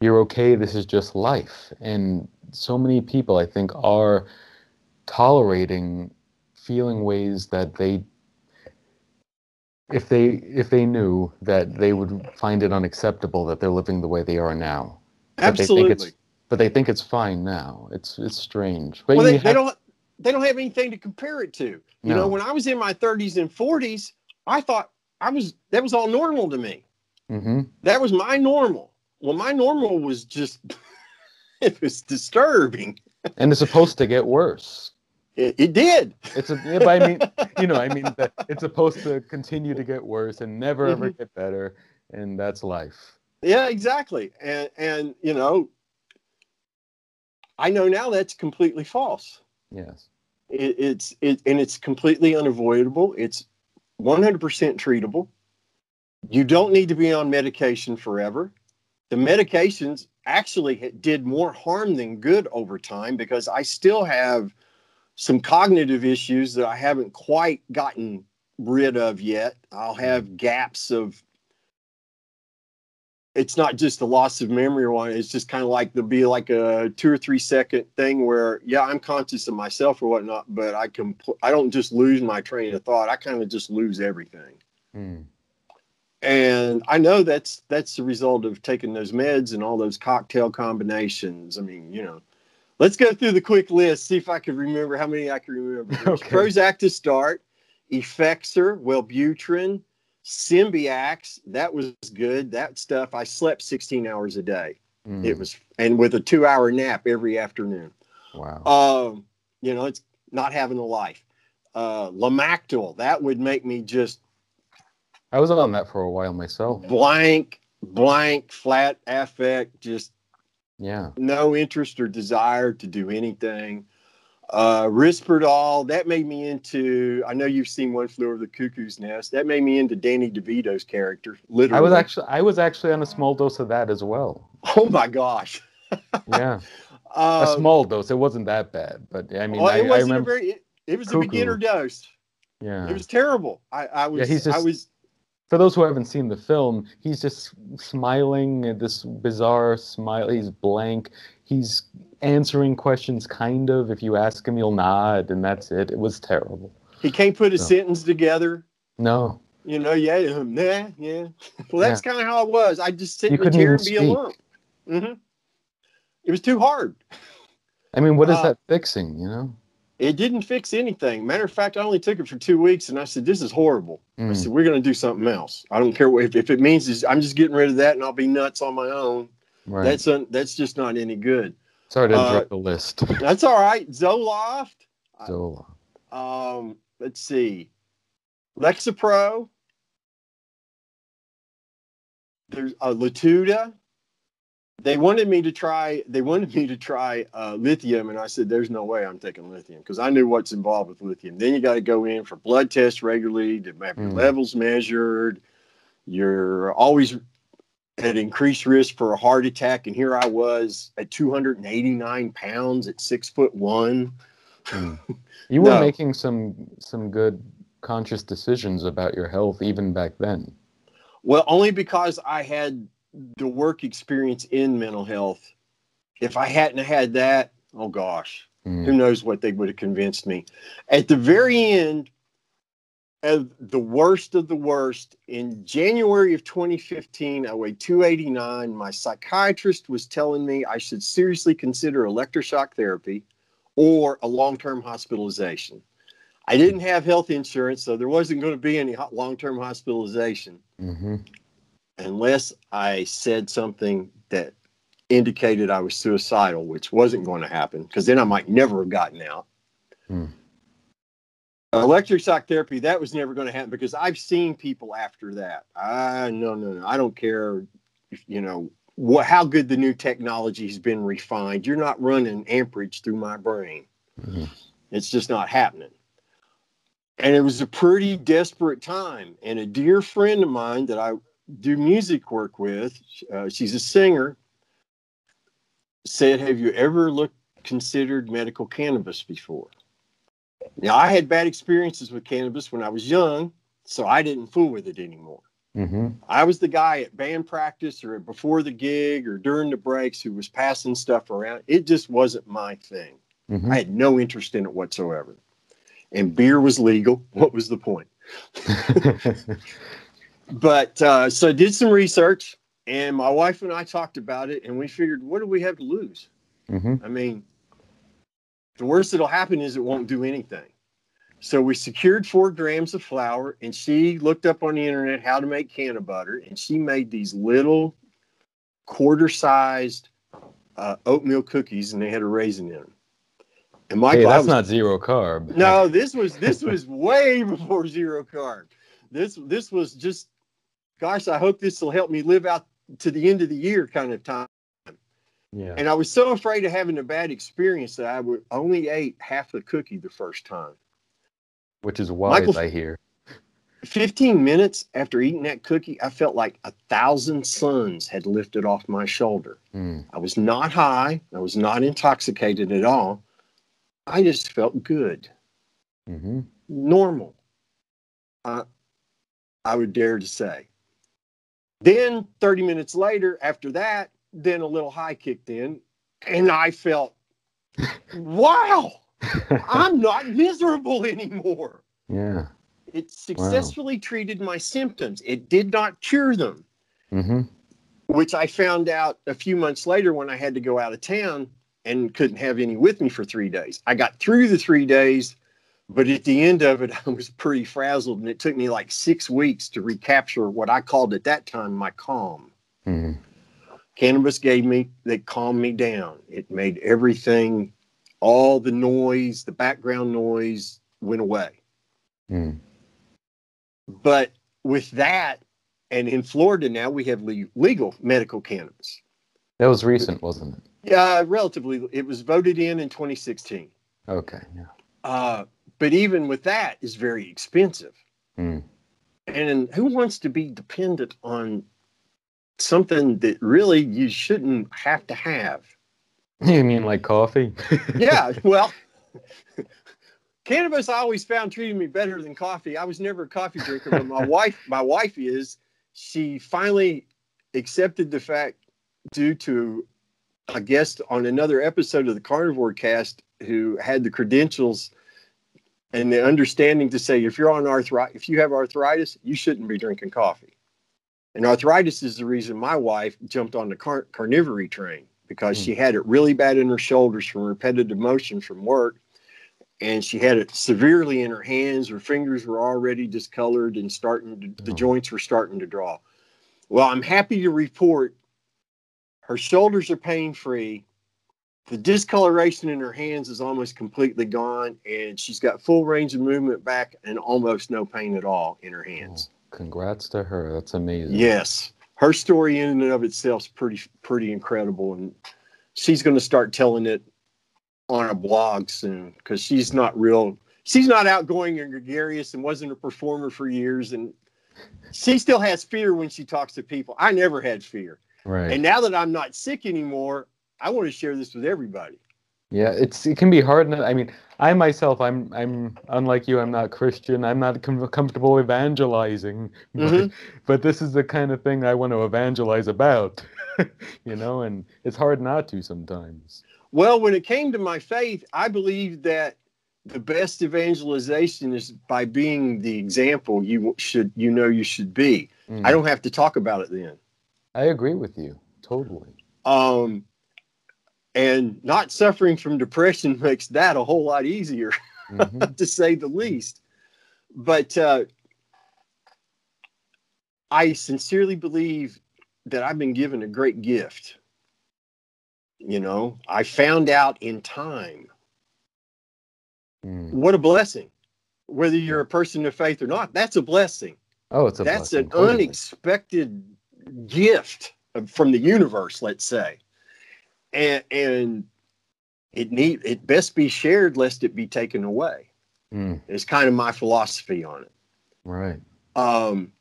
you're okay, this is just life. And so many people, I think, are tolerating feeling ways that they if they if they knew that they would find it unacceptable that they're living the way they are now But they think it's- Absolutely. but they think it's fine now it's it's strange but Well, they, they don't they don't have anything to compare it to. You No. know, when I was in my 30s and 40s, I thought I was that was all normal to me. Mhm. That was my normal. Well, my normal was just it was disturbing. and it's supposed to get worse It, it did. it's a yeah, but i mean you know i mean that it's supposed to continue to get worse and never ever Mhm. get better and that's life Yeah, exactly. And and you know, I know now that's completely false. Yes. It, it's it and it's completely unavoidable. It's 100% treatable. You don't need to be on medication forever. The medications actually did more harm than good over time because I still have some cognitive issues that I haven't quite gotten rid of yet. I'll have gaps of it's not just the loss of memory or one. It's just kind of like there'll be like a two or three second thing where, yeah, I'm conscious of myself or whatnot, but I can, I don't just lose my train of thought. I kind of just lose everything. Mm. And I know that's that's the result of taking those meds and all those cocktail combinations. I mean, you know, let's go through the quick list, see if I can remember how many I can remember. okay. Prozac to start, Effexor, Wellbutrin, Symbyax, that was good. That stuff, I slept 16 hours a day. Mm. It was, and with a two hour nap every afternoon. Wow. Um, you know, it's not having a life. Uh, Lamictal, that would make me just. I was on that for a while myself. Blank, blank, flat affect, just. Yeah. No interest or desire to do anything. Uh, Risperdal, that made me into. I know you've seen One Flew Over the Cuckoo's Nest. That made me into Danny DeVito's character. Literally, I was actually I was actually on a small dose of that as well. Oh my gosh! yeah, uh, a small dose. It wasn't that bad, but I mean, well, I, it wasn't I remember, a very. It, it was Cuckoo. a beginner dose. Yeah, it was terrible. I, I was. Yeah, he's just, I was. For those who haven't seen the film, he's just smiling. This bizarre smile. He's blank. He's answering questions kind of if you ask him he'll nod and that's it it was terrible he can't put a sentence together no you know yeah nah, yeah well that's yeah. kind of how it was i just sit you in the chair and be speak. a lump mm-hmm. it was too hard i mean what is uh, that fixing you know it didn't fix anything matter of fact i only took it for two weeks and i said this is horrible mm. i said we're going to do something else i don't care what, if, if it means is, i'm just getting rid of that and i'll be nuts on my own right. that's un, that's just not any good Sorry to interrupt uh, the list. That's all right. Zoloft. Zoloft. Um, let's see. Lexapro. There's a uh, Latuda. They wanted me to try. They wanted me to try uh, lithium, and I said, "There's no way I'm taking lithium because I knew what's involved with lithium. Then you got to go in for blood tests regularly to have your mm. levels measured. You're always at increased risk for a heart attack, and here I was at 289 pounds at six foot one. Mm. You were no. making some some good conscious decisions about your health even back then. Well, only because I had the work experience in mental health. If I hadn't had that, oh gosh, mm. who knows what they would have convinced me. At the very end, of the worst of the worst. In January of 2015, I weighed 289. My psychiatrist was telling me I should seriously consider electroshock therapy or a long term hospitalization. I didn't have health insurance, so there wasn't going to be any long term hospitalization mm-hmm. Unless I said something that indicated I was suicidal, which wasn't going to happen because then I might never have gotten out. Mm electric shock therapy that was never going to happen because i've seen people after that. Ah no no no i don't care if, you know what how good the new technology has been refined. You're not running amperage through my brain. Mm-hmm. it's just not happening. And it was a pretty desperate time and a dear friend of mine that i do music work with uh, she's a singer said have you ever looked considered medical cannabis before now, I had bad experiences with cannabis when I was young, so I didn't fool with it anymore. Mm-hmm. I was the guy at band practice or before the gig or during the breaks who was passing stuff around. It just wasn't my thing. Mm-hmm. I had no interest in it whatsoever. And beer was legal. What was the point? but uh, so I did some research, and my wife and I talked about it, and we figured, what do we have to lose? Mm-hmm. I mean, the worst that'll happen is it won't do anything. So we secured four grams of flour, and she looked up on the internet how to make canna butter, and she made these little quarter-sized uh, oatmeal cookies, and they had a raisin in them. And Michael, hey, that's was, not zero carb. No, this was this was way before zero carb. This this was just, gosh, I hope this will help me live out to the end of the year kind of time. Yeah. And I was so afraid of having a bad experience that I would only ate half the cookie the first time. Which is wise, Michael- I hear. 15 minutes after eating that cookie, I felt like a thousand suns had lifted off my shoulder. Mm. I was not high. I was not intoxicated at all. I just felt good, hmm normal. Uh, I would dare to say. Then 30 minutes later, after that, then a little high kicked in, and I felt, wow, I'm not miserable anymore. yeah. It successfully treated my symptoms. It did not cure them. hmm which I found out a few months later when I had to go out of town and couldn't have any with me for three days. I got through the three days, but at the end of it, I was pretty frazzled, and it took me like six weeks to recapture what I called at that time my calm. hmm Cannabis gave me that calmed me down. It made everything, all the noise, the background noise went away. Mm. But with that, and in Florida now, we have le- legal medical cannabis. That was recent, wasn't it? Yeah, relatively. It was voted in in 2016. Okay. Yeah. Uh, but even with that, is very expensive. Mm. And who wants to be dependent on something that really you shouldn't have to have? You mean like coffee? Yeah, well, cannabis I always found treated me better than coffee. I was never a coffee drinker, but my wife, my wife is. She finally accepted the fact due to a guest on another episode of the Carnivore Cast who had the credentials and the understanding to say if you're on arthritis, if you have arthritis, you shouldn't be drinking coffee. And arthritis is the reason my wife jumped on the car- carnivory train because Hmm. she had it really bad in her shoulders from repetitive motion from work. And she had it severely in her hands. Her fingers were already discolored and starting to, the Oh. joints were starting to draw. Well, I'm happy to report her shoulders are pain free. The discoloration in her hands is almost completely gone, and she's got full range of movement back and almost no pain at all in her oh, hands. Congrats to her. That's amazing. Yes, her story in and of itself is pretty pretty incredible, and she's going to start telling it on a blog soon because she's not real. She's not outgoing and gregarious, and wasn't a performer for years, and she still has fear when she talks to people. I never had fear, Right. and now that I'm not sick anymore, I want to share this with everybody. Yeah, it's it can be hard. I mean, I myself, I'm I'm unlike you. I'm not Christian. I'm not com- comfortable evangelizing. But, Mhm. but this is the kind of thing I want to evangelize about, you know. And it's hard not to sometimes. Well, when it came to my faith, I believe that the best evangelization is by being the example you should you know you should be. Mm. I don't have to talk about it then. I agree with you totally. Um, and not suffering from depression makes that a whole lot easier, Mhm. to say the least. But uh, I sincerely believe that I've been given a great gift. You know, I found out in time Mm. what a blessing. Whether you're a person of faith or not, that's a blessing. Oh, it's a that's blessing, an totally. unexpected gift from the universe, let's say. And and it need it best be shared lest it be taken away. Mm, It's kind of my philosophy on it. right. Um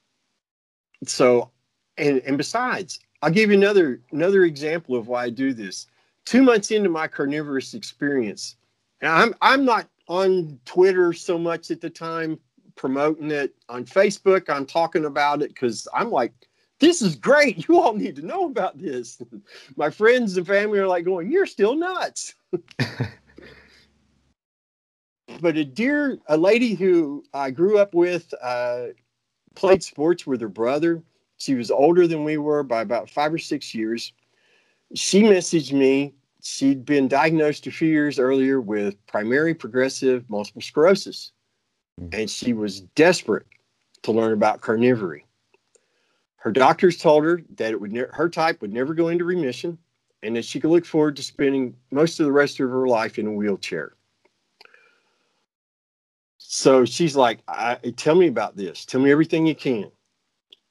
so and and besides, I'll give you another another example of why I do this. Two months into my carnivorous experience, and I'm I'm not on Twitter so much at the time promoting it. On Facebook, I'm talking about it because I'm like, this is great. You all need to know about this. My friends and family are like going, You're still nuts. but a dear a lady who I grew up with, uh, played sports with her brother. She was older than we were by about five or six years. She messaged me. She'd been diagnosed a few years earlier with primary progressive multiple sclerosis, and she was desperate to learn about carnivory. Her doctors told her that it would ne- her type would never go into remission, and that she could look forward to spending most of the rest of her life in a wheelchair. So she's like, "Tell me about this. Tell me everything you can."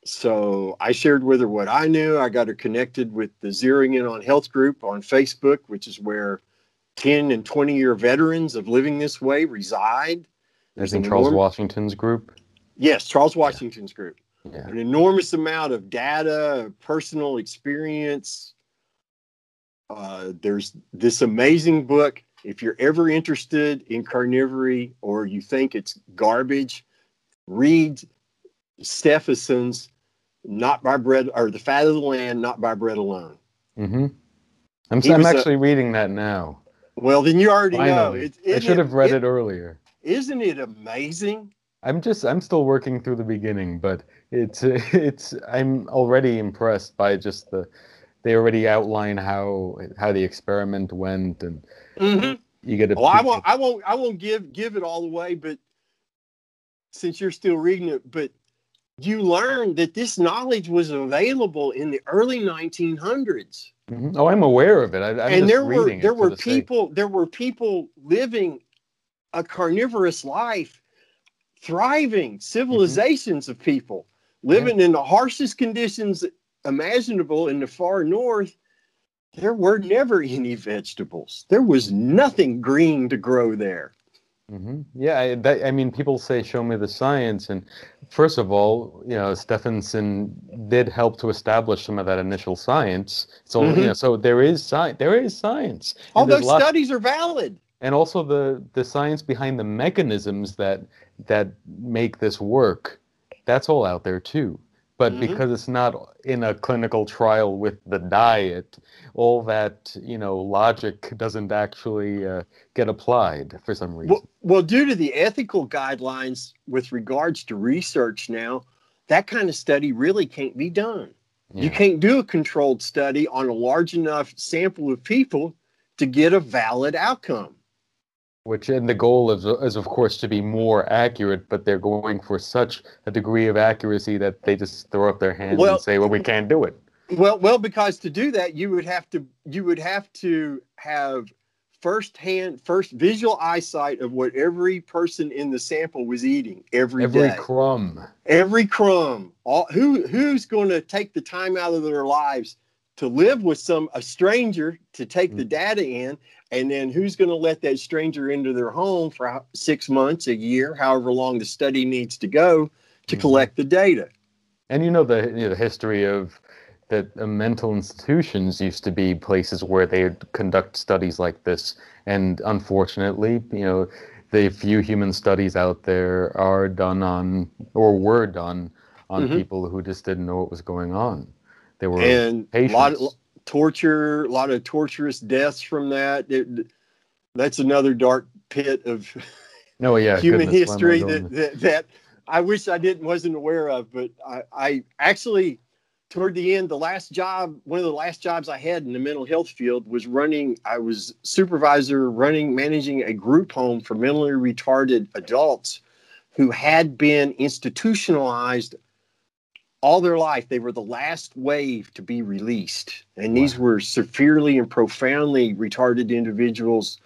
so I shared with her what I knew. I got her connected with the Zeroing In on Health group on Facebook, which is where 10 and 20 year veterans of living this way reside. There's in Charles Washington's group? Yes, Charles Washington's yeah. group. Yeah. An enormous amount of data, personal experience. Uh, there's this amazing book. If you're ever interested in carnivory or you think it's garbage, read Stefansson's Not by Bread or The Fat of the Land, Not by Bread Alone. Mm-hmm. I'm, I'm actually a, reading that now. Well, then you already Finally. know. It, I should have read it, it earlier. Isn't it amazing? I'm just I'm still working through the beginning, but it's it's I'm already impressed by just the they already outline how how the experiment went and mm-hmm. you get a well, I won't I won't I won't give give it all away, but since you're still reading it, but you learn that this knowledge was available in the early 1900s. Mm-hmm. Oh, I'm aware of it. I, I'm and there were there were people there were people living a carnivorous life, thriving civilizations mm-hmm. of people living yeah. in the harshest conditions imaginable in the far north. There were never any vegetables. There was nothing green to grow there. Mm-hmm. Yeah, I, that, I mean, people say, "Show me the science," and first of all, you know, Stefansson did help to establish some of that initial science. So, mm-hmm. you know, so there is science. There is science. All those studies are valid. And also the the science behind the mechanisms that that make this work. That's all out there too but mm-hmm. because it's not in a clinical trial with the diet all that you know logic doesn't actually uh, get applied for some reason well, well, due to the ethical guidelines with regards to research now that kind of study really can't be done yeah. you can't do a controlled study on a large enough sample of people to get a valid outcome which and the goal is, is of course to be more accurate but they're going for such a degree of accuracy that they just throw up their hands well, and say well we can't do it. well well because to do that you would have to you would have to have first hand first visual eyesight of what every person in the sample was eating every, every day. crumb. Every crumb. All who who's going to take the time out of their lives to live with some a stranger to take the mm. data in and then who's going to let that stranger into their home for six months a year however long the study needs to go to mm-hmm. collect the data and you know the, you know, the history of that uh, mental institutions used to be places where they conduct studies like this and unfortunately you know the few human studies out there are done on or were done on mm-hmm. people who just didn't know what was going on were and patients. a lot of torture, a lot of torturous deaths from that. It, that's another dark pit of oh, yeah, human history that, that, that I wish I didn't wasn't aware of. But I, I actually toward the end, the last job, one of the last jobs I had in the mental health field was running. I was supervisor running, managing a group home for mentally retarded adults who had been institutionalized all their life they were the last wave to be released and wow. these were severely and profoundly retarded individuals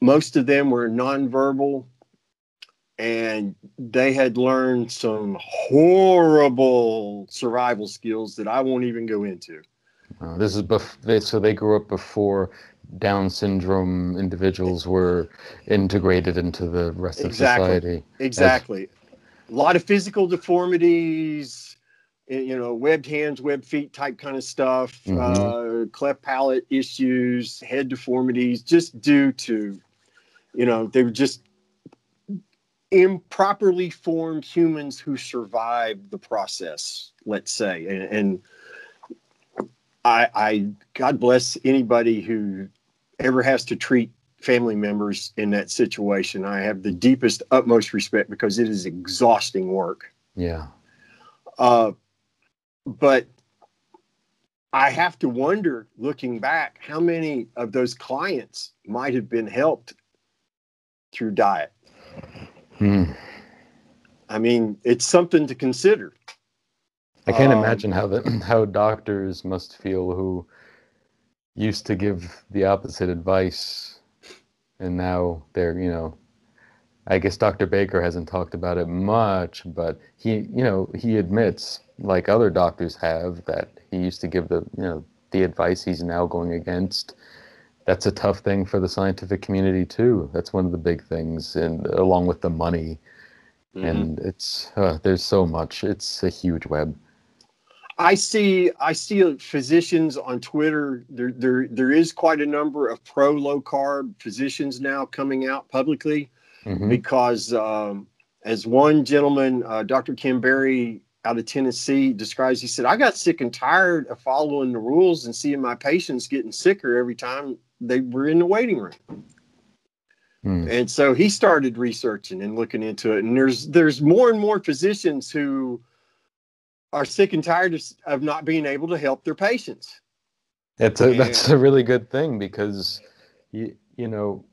most of them were nonverbal and they had learned some horrible survival skills that I won't even go into. Uh, this is bef- so they grew up before Down syndrome individuals were integrated into the rest exactly. of society. Exactly. As- a lot of physical deformities, you know, webbed hands, webbed feet type kind of stuff, mm-hmm. uh, cleft palate issues, head deformities, just due to, you know, they were just improperly formed humans who survived the process, let's say. And, and I, I, God bless anybody who ever has to treat family members in that situation. I have the deepest, utmost respect because it is exhausting work. Yeah. Uh, but I have to wonder, looking back, how many of those clients might have been helped through diet. Hmm. I mean, it's something to consider. I can't um, imagine how the how doctors must feel who used to give the opposite advice, and now they're you know I guess Dr. Baker hasn't talked about it much, but he, you know, he admits, like other doctors have, that he used to give the, you know, the advice he's now going against. That's a tough thing for the scientific community too. That's one of the big things, and along with the money, mm-hmm. and it's uh, there's so much. It's a huge web. I see I see physicians on Twitter. There there there is quite a number of pro low carb physicians now coming out publicly mm-hmm. because um, as one gentleman, uh, Dr. Ken Berry out of Tennessee describes, he said, I got sick and tired of following the rules and seeing my patients getting sicker every time they were in the waiting room. Mm. And so he started researching and looking into it. And there's there's more and more physicians who are sick and tired of, of not being able to help their patients. That's a, and, that's a really good thing because you you know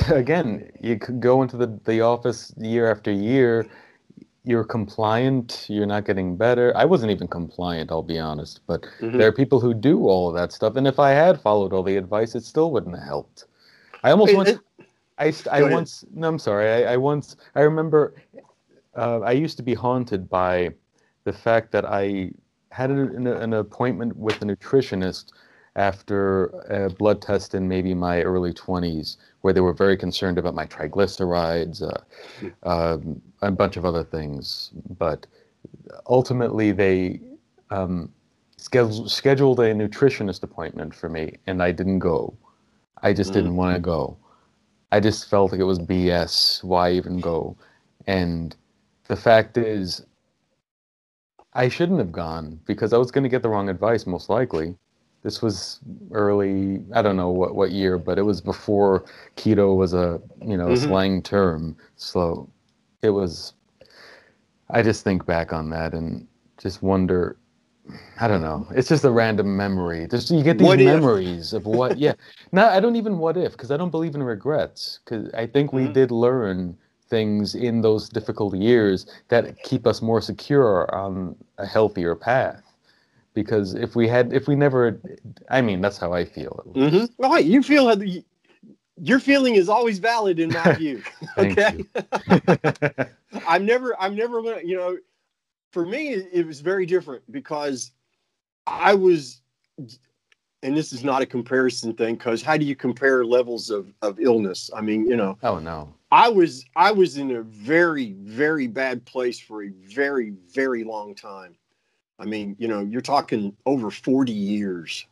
again you could go into the, the office year after year. You're compliant. You're not getting better. I wasn't even compliant i'll be honest but mm-hmm. there are people who do all of that stuff and if i had followed all the advice it still wouldn't have helped. I almost once i, I once no i'm sorry I, I once i remember uh, i used to be haunted by the fact that I had an, an appointment with a nutritionist after a blood test in maybe my early 20s, where they were very concerned about my triglycerides, uh, um, a bunch of other things. But ultimately, they um, scheduled, scheduled a nutritionist appointment for me, and I didn't go. I just mm. didn't want to go. I just felt like it was BS. Why even go? And the fact is, I shouldn't have gone because I was going to get the wrong advice, most likely. This was early, I don't know what, what year, but it was before keto was a, you know, mm-hmm. slang term. So it was, I just think back on that and just wonder, I don't know. It's just a random memory. Just you get these what memories of what, yeah. No, I don't even what if, because I don't believe in regrets. Because I think we mm-hmm. did learn things in those difficult years that keep us more secure on a healthier path because if we had if we never i mean that's how i feel. Mm-hmm. oh, you feel your feeling is always valid in my view okay? I'm never i'm never gonna you know for me it was very different because i was and this is not a comparison thing because how do you compare levels of, of illness? I mean you know oh no. I was I was in a very very bad place for a very very long time. I mean, you know, you're talking over 40 years.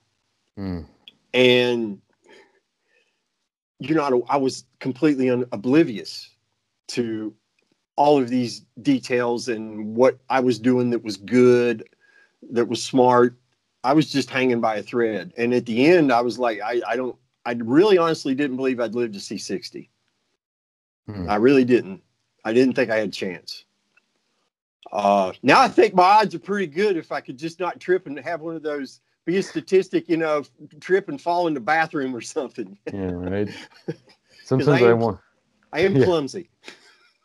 Mm. And you're not I was completely un, oblivious to all of these details and what I was doing that was good, that was smart. I was just hanging by a thread. And at the end I was like I I don't I really honestly didn't believe I'd live to see 60. Hmm. I really didn't. I didn't think I had a chance. Uh, now I think my odds are pretty good if I could just not trip and have one of those be a statistic, you know, trip and fall in the bathroom or something. yeah, right. Sometimes I, am, I want. I am yeah. clumsy.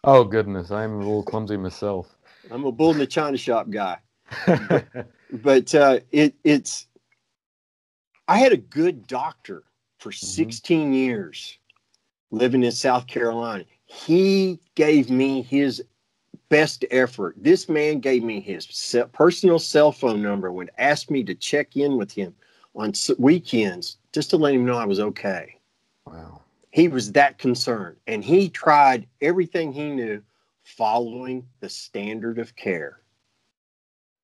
Oh goodness, I'm a little clumsy myself. I'm a bull in the china shop guy. but, but uh, it it's. I had a good doctor for mm-hmm. 16 years living in South Carolina. He gave me his best effort. This man gave me his personal cell phone number, would ask me to check in with him on weekends just to let him know I was okay. Wow. He was that concerned. And he tried everything he knew following the standard of care.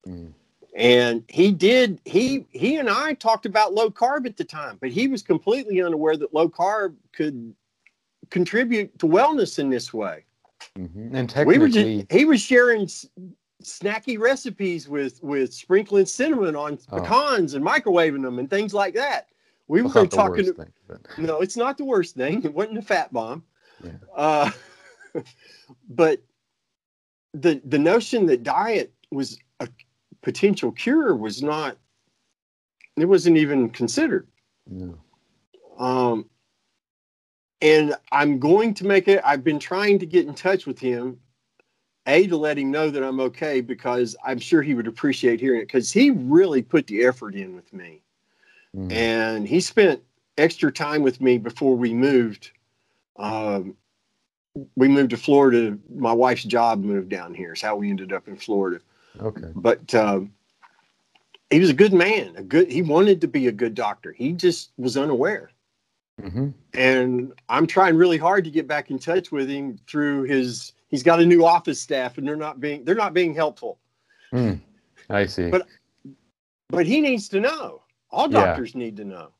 Mm. And he did, he he and I talked about low carb at the time, but he was completely unaware that low carb could contribute to wellness in this way. Mm-hmm. And technically, we were just, he was sharing s- snacky recipes with with sprinkling cinnamon on oh. pecans and microwaving them and things like that. We were talking. To, thing, but... No, it's not the worst thing. It wasn't a fat bomb. Yeah. Uh, but the the notion that diet was a potential cure was not. It wasn't even considered. No. Um, and I'm going to make it. I've been trying to get in touch with him, a to let him know that I'm okay because I'm sure he would appreciate hearing it because he really put the effort in with me, mm. and he spent extra time with me before we moved, um, we moved to Florida. My wife's job moved down here. Is how we ended up in Florida. Okay. But uh, he was a good man. A good. He wanted to be a good doctor. He just was unaware. Hmm And I'm trying really hard to get back in touch with him through his. He's got a new office staff, and they're not being they're not being helpful. Mm. I see. But- But he needs to know. All Yeah. doctors need to know.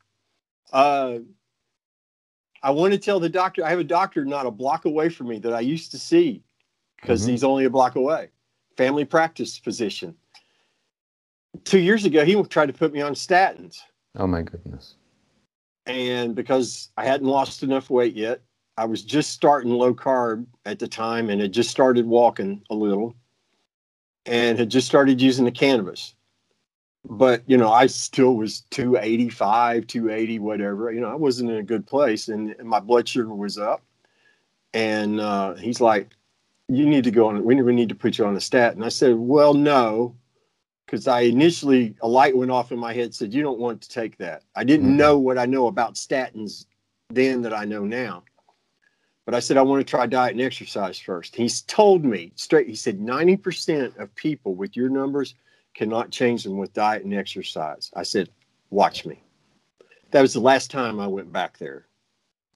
Uh, I want to tell the doctor. I have a doctor not a block away from me that I used to see because Mhm. he's only a block away. Family practice physician. Two years ago, he tried to put me on statins. oh my goodness. And because I hadn't lost enough weight yet, I was just starting low carb at the time and had just started walking a little and had just started using the cannabis. But, you know, I still was 285, 280, whatever. You know, I wasn't in a good place and, my blood sugar was up. And uh, he's like, You need to go on, we need to put you on a statin. I said, Well, no, because I initially a light went off in my head said you don't want to take that. I didn't Mhm. know what I know about statins then that I know now. But I said I want to try diet and exercise first. He's told me straight. He said 90% of people with your numbers cannot change them with diet and exercise. I said, watch me. That was the last time I went back there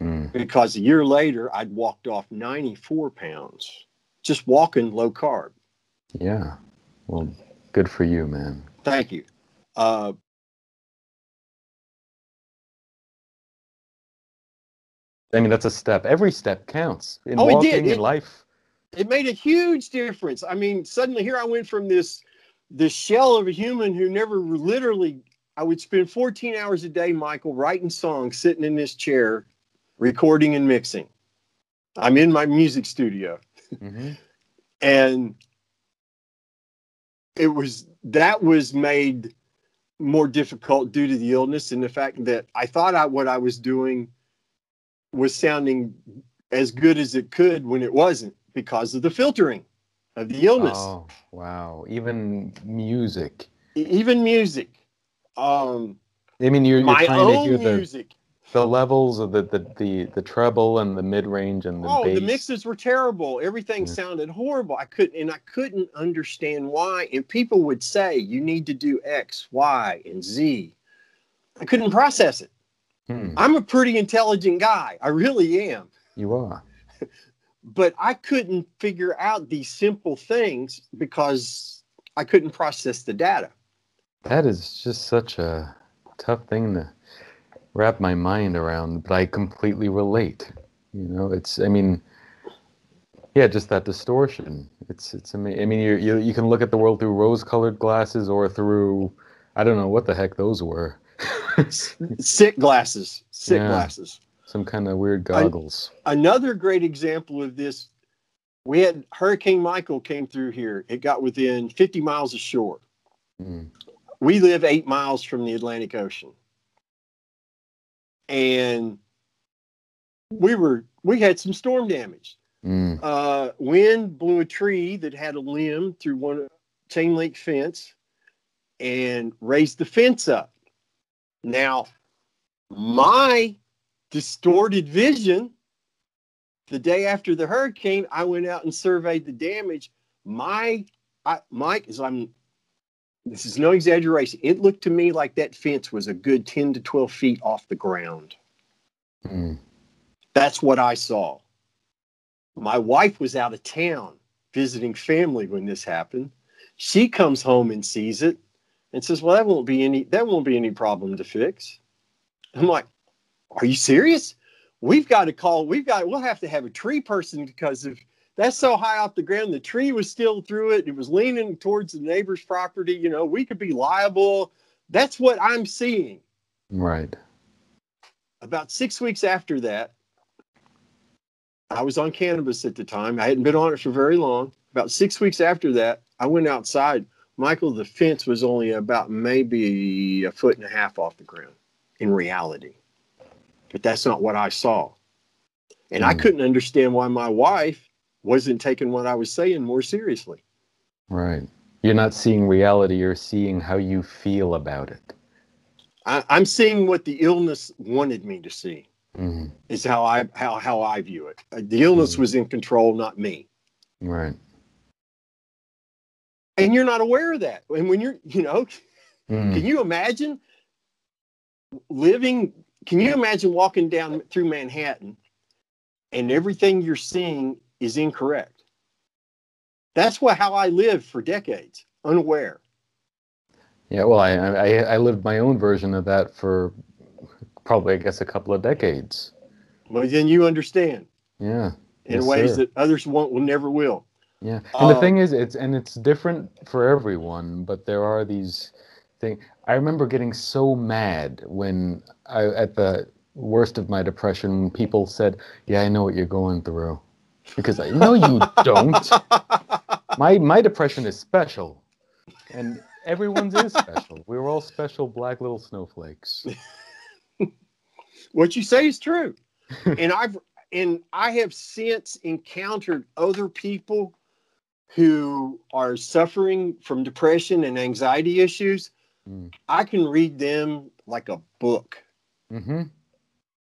Mm. because a year later I'd walked off 94 pounds just walking low carb. Yeah. Well, good for you, man. Thank you. Uh, I mean, that's a step. Every step counts in Oh, it walking did. in life. it made a huge difference. I mean, suddenly here I went from this this shell of a human who never literally I would spend 14 hours a day, Michael, writing songs, sitting in this chair, recording and mixing. I'm in my music studio. hmm And it was that was made more difficult due to the illness and the fact that I thought I, what I was doing was sounding as good as it could when it wasn't because of the filtering of the illness. Oh, wow. Even music. Even music. Um, I mean, you're, you're my trying to own hear the, music. The levels of the, the, the, the treble and the mid range and the oh, bass. the mixes were terrible. Everything Yeah. sounded horrible. I couldn't, and I couldn't understand why. And people would say, "You need to do X, Y, and Z. I couldn't process it. Hmm, I'm a pretty intelligent guy. I really am. you are. But I couldn't figure out these simple things because I couldn't process the data. That is just such a tough thing to wrap my mind around, but I completely relate. You know, it's, I mean, yeah, just that distortion. It's, it's. I mean, you, you, you can look at the world through rose colored glasses or through, I don't know what the heck those were. Sick glasses, sick Yeah. glasses. Some kind of weird goggles. Another great example of this, we had Hurricane Michael came through here. It got within 50 miles of shore. Mm. We live eight miles from the Atlantic Ocean. And we were we had some storm damage. Mm. uh, wind blew a tree that had a limb through one chain link fence and raised the fence up. Now, my distorted vision, the day after the hurricane, I went out and surveyed the damage. My, I, Mike, is I'm. This is no exaggeration. It looked to me like that fence was a good 10 to 12 feet off the ground. Mm. That's what I saw. My wife was out of town visiting family when this happened. She comes home and sees it and says, "Well, that won't be any that won't be any problem to fix." I'm like, "Are you serious? We've got to call. We've got. We'll have to have a tree person because if that's so high off the ground, the tree was still through it. It was leaning towards the neighbor's property. You know, we could be liable. That's what I'm seeing." Right. about six weeks after that, I was on cannabis at the time. I hadn't been on it for very long. About six weeks after that, I went outside. Michael, the fence was only about maybe a foot and a half off the ground in reality. But that's not what I saw. And I Mm. couldn't understand why my wife wasn't taking what I was saying more seriously. Right. You're not seeing reality, you're seeing how you feel about it. I, I'm seeing what the illness wanted me to see. Mhm. Is how I how how I view it. Uh, The illness Mhm. was in control, not me. Right. And you're not aware of that. And when you're, you know, Mm. can you imagine living? Can you imagine walking down through Manhattan and everything you're seeing is incorrect? That's what how I lived for decades, unaware. Yeah, well, I, I I lived my own version of that for probably, I guess, a couple of decades. Well, then you understand Yeah, in Yes, ways sir. that others won't will never will. yeah. And the Um, thing is, it's and it's different for everyone, but there are these things. I remember getting so mad when I, at the worst of my depression, people said, "Yeah, I know what you're going through," because I know you don't. My my depression is special, and everyone's is special. We're all special black little snowflakes. what you say is true. and I've and I have since encountered other people who are suffering from depression and anxiety issues. Mm. I can read them like a book, Mm-hmm.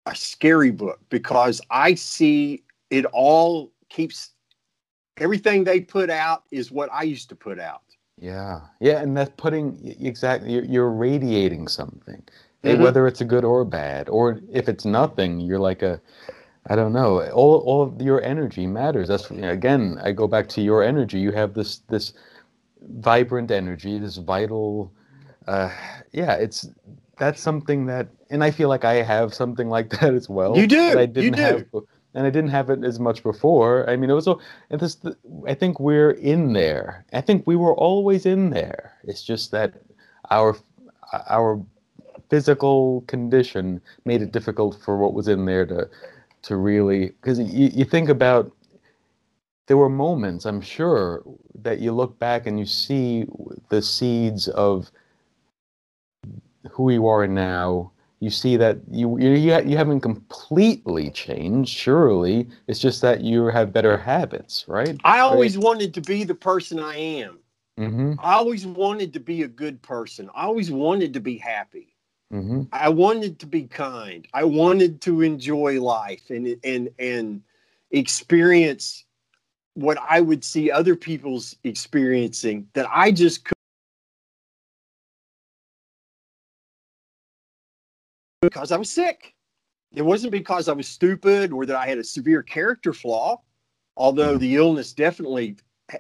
a scary book, because I see it all keeps everything they put out is what I used to put out. Yeah, yeah, and that's putting exactly. You're, you're radiating something, Mhm. whether it's a good or bad, or if it's nothing, you're like a, I don't know. All all of your energy matters. That's again. I go back to your energy. You have this this vibrant energy, this vital. Uh, yeah, it's that's something that, and I feel like I have something like that as well. You do, I didn't do. have, and I didn't have it as much before. I mean, it was. all- And this, I think we're in there. I think we were always in there. It's just that our our physical condition made it difficult for what was in there to to really because you, you think about there were moments i'm sure that you look back and you see the seeds of who you are now you see that you you, you haven't completely changed surely it's just that you have better habits right I always wanted to be the person I am. mm-hmm, I always wanted to be a good person. I always wanted to be happy. mm-hmm. I wanted to be kind. I wanted to enjoy life and and and experience what I would see other people's experiencing that I just could because I was sick. It wasn't because I was stupid or that I had a severe character flaw, although Mhm. the illness definitely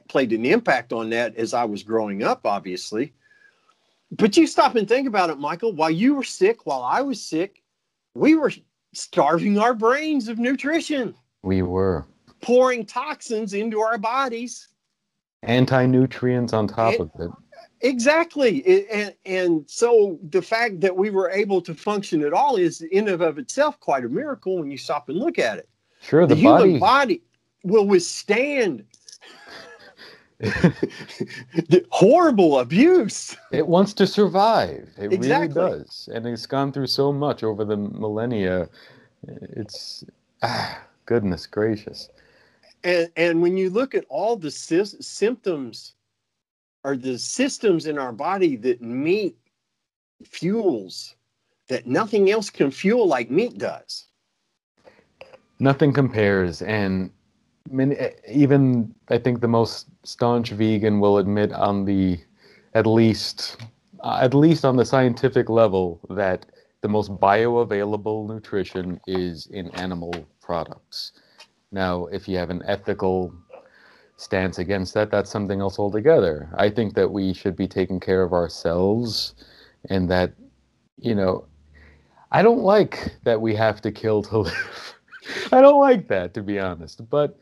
played an impact on that as I was growing up, obviously. But you stop and think about it, Michael. While you were sick, while I was sick, we were starving our brains of nutrition, we were pouring toxins into our bodies. anti-nutrients on top It- of it Exactly. It- and, and so the fact that we were able to function at all is in and of itself quite a miracle when you stop and look at it. sure The, the, human body body will withstand the horrible abuse. It wants to survive. It Exactly. really does. And it's gone through so much over the millennia. It's ah, goodness gracious. And and when you look at all the sys- symptoms or the systems in our body that meat fuels that nothing else can fuel like meat does. Nothing compares. And many, even I think the most staunch vegan will admit on the at least uh, at least on the scientific level that the most bioavailable nutrition is in animal products. Now, if you have an ethical stance against that, that's something else altogether. I think that we should be taking care of ourselves and that, you know, I don't like that we have to kill to live. I don't like that, to be honest. But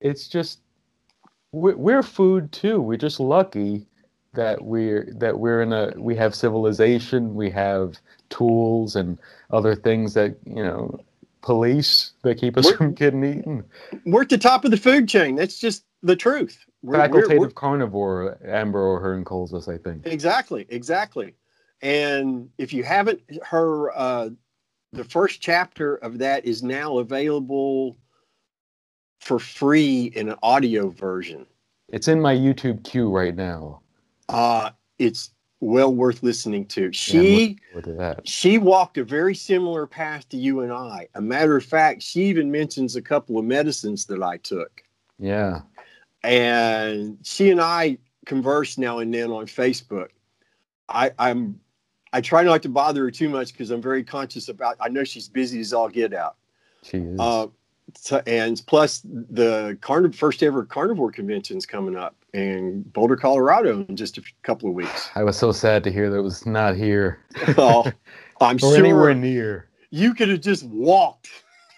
it's just, we're, food too. We're just lucky that we're that we're in a we have civilization we have tools and other things that you know police that keep us We're- from getting eaten We're at the top of the food chain. That's just the truth. We're- facultative we're- carnivore amber o'hearn calls us i think Exactly, exactly. And if you haven't, her uh, the first chapter of that is now available for free in an audio version. it's in my youtube queue right now Uh, it's well worth listening to. She yeah, to she walked a very similar path to you and I. A matter of fact, she even mentions a couple of medicines that I took. Yeah. And she and I converse now and then on Facebook. I, I'm I try not to bother her too much because I'm very conscious about. I know she's busy as all get out. She is. Uh, and plus the carniv- first ever carnivore convention is coming up in Boulder, Colorado, in just a couple of weeks. I was so sad to hear that it was not here. oh, I'm or sure anywhere near. you could have just walked,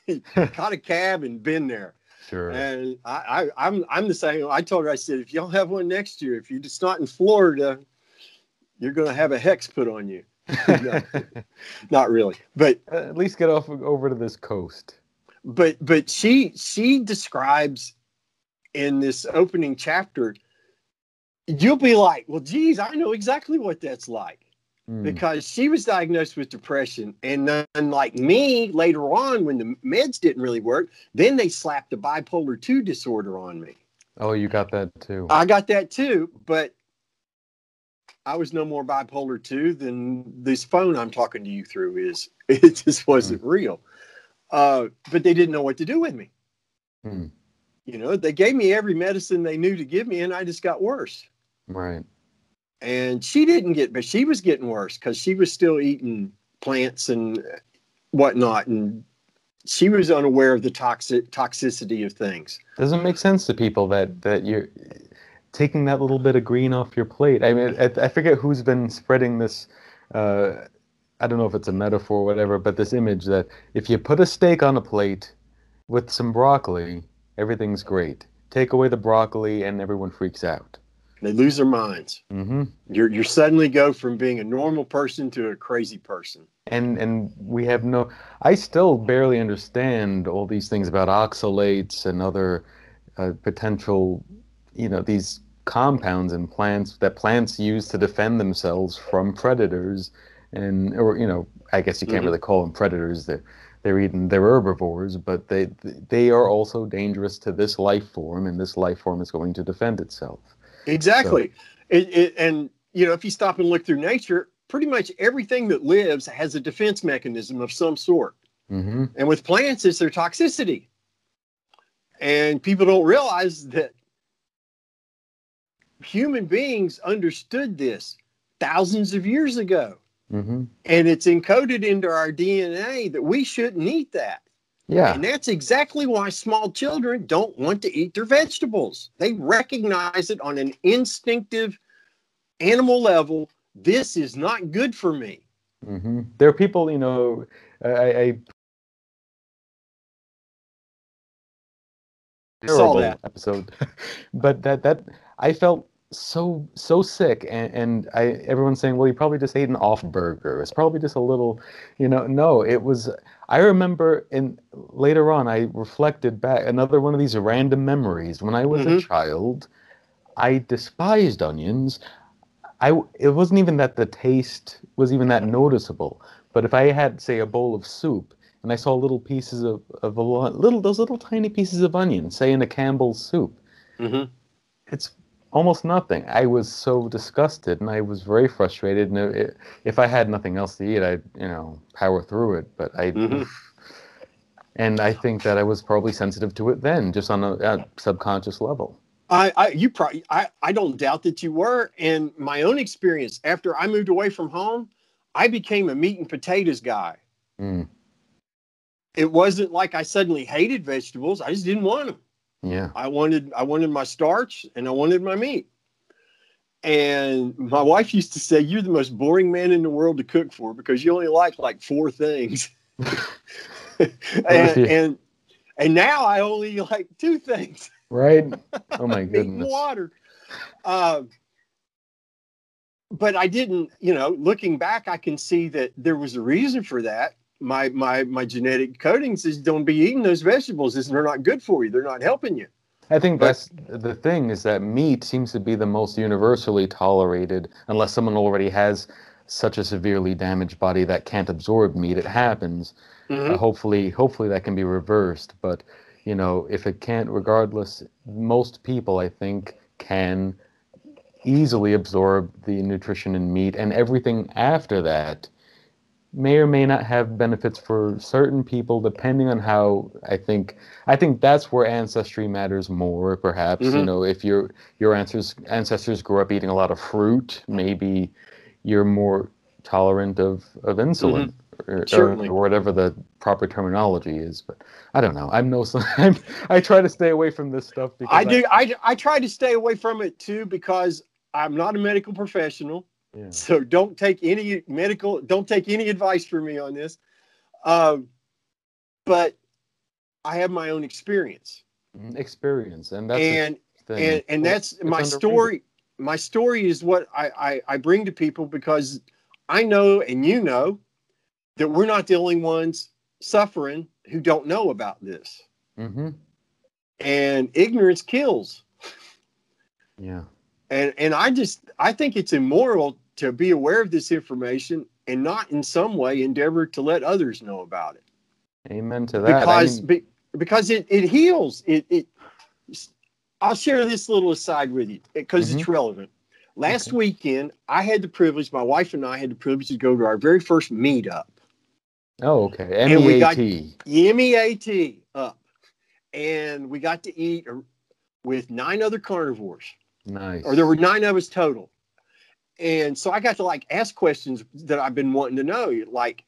caught a cab, and been there. Sure. And I, I, I'm, I'm the same. I told her, I said, if y'all have one next year, if you're just not in Florida, you're going to have a hex put on you. no, not really, but At least get off over to this coast. But but she she describes in this opening chapter you'll be like well geez i know exactly what that's like. Hmm. because she was diagnosed with depression and then like me later on when the meds didn't really work then they slapped a bipolar 2 disorder on me. Oh, you got that too. i got that too but i was no more bipolar 2 than this phone i'm talking to you through is. It just wasn't real uh, but they didn't know what to do with me Hmm. you know they gave me every medicine they knew to give me and i just got worse Right. and she didn't get but she was getting worse because she was still eating plants and whatnot and she was unaware of the toxic toxicity of things Doesn't make sense to people that that you're taking that little bit of green off your plate. I mean, I, I forget who's been spreading this. Uh, I don't know if it's a metaphor or whatever, but this image that if you put a steak on a plate with some broccoli, everything's great. Take away the broccoli, and everyone freaks out. they lose their minds hmm you're you suddenly go from being a normal person to a crazy person and and we have no i still barely understand all these things about oxalates and other uh, potential you know these compounds in plants that plants use to defend themselves from predators and or you know i guess you can't Mhm. really call them predators they're they're eating they're herbivores but they they are also dangerous to this life form and this life form is going to defend itself exactly it, it, and you know if you stop and look through nature pretty much everything that lives has a defense mechanism of some sort hmm And with plants, it's their toxicity. And people don't realize that human beings understood this thousands of years ago. Hmm And it's encoded into our DNA that we shouldn't eat that. yeah And that's exactly why small children don't want to eat their vegetables. They recognize it on an instinctive animal level. This is not good for me. hmm There are people, you know, I, I terrible that. episode, but that that I felt so so sick, and, and I everyone's saying, well, you probably just ate an off burger. It's probably just a little, you know. No, it was. I remember, and later on, I reflected back another one of these random memories. When I was a Mhm. child, I despised onions. I it wasn't even that the taste was even that noticeable. But if I had, say, a bowl of soup and I saw little pieces of, of a little those little tiny pieces of onion, say in a Campbell's soup, Mhm. it's almost nothing. I was so disgusted and I was very frustrated. And it, if I had nothing else to eat, I'd you know power through it. But I. Mhm. And I think that I was probably sensitive to it then, just on a, a subconscious level. I, I you probably I, I don't doubt that you were. And my own experience after I moved away from home, I became a meat and potatoes guy. Mm, It wasn't like I suddenly hated vegetables. I just didn't want them. Yeah. I wanted I wanted my starch and I wanted my meat. And my wife used to say, "You're the most boring man in the world to cook for because you only like like four things." and, and and now I only like two things. Right? Oh my meat and goodness. water. Uh, but I didn't, you know, looking back, I can see that there was a reason for that. My my my genetic coding says don't be eating those vegetables. This- They're not good for you. They're not helping you. I think But- that's the thing is that meat seems to be the most universally tolerated, unless someone already has such a severely damaged body that can't absorb meat. It happens. Mhm. Uh, hopefully, hopefully that can be reversed. But you know, if it can't, regardless, most people I think can easily absorb the nutrition in meat, and everything after that may or may not have benefits for certain people depending on how I think I think that's where ancestry matters more perhaps mm-hmm. you know if your your ancestors ancestors grew up eating a lot of fruit maybe you're more tolerant of of insulin mm-hmm. or, or, or, whatever the proper terminology is but I don't know I'm no I'm, I try to stay away from this stuff because I do I, I, I try to stay away from it too because I'm not a medical professional so don't take any medical, don't take any advice from me on this. Um, but I have my own experience. Mm-hmm. Experience, and that's and and and that's it's my story. My story is what I, I I bring to people because I know and you know that we're not the only ones suffering who don't know about this. Mm-hmm. And ignorance kills. Yeah. And and I just I think it's immoral to be aware of this information and not in some way endeavor to let others know about it. Amen to that. Because I mean, be, because it, it heals. It, it I'll share this little aside with you because mm-hmm. it's relevant. Last okay. weekend, I had the privilege, my wife and I had the privilege to go to our very first meetup. Oh, okay. M-E-A-T. M-E-A-T up. And we got to eat with nine other carnivores. Nice. Or there were nine of us total and so I got to like ask questions that I've been wanting to know. Like,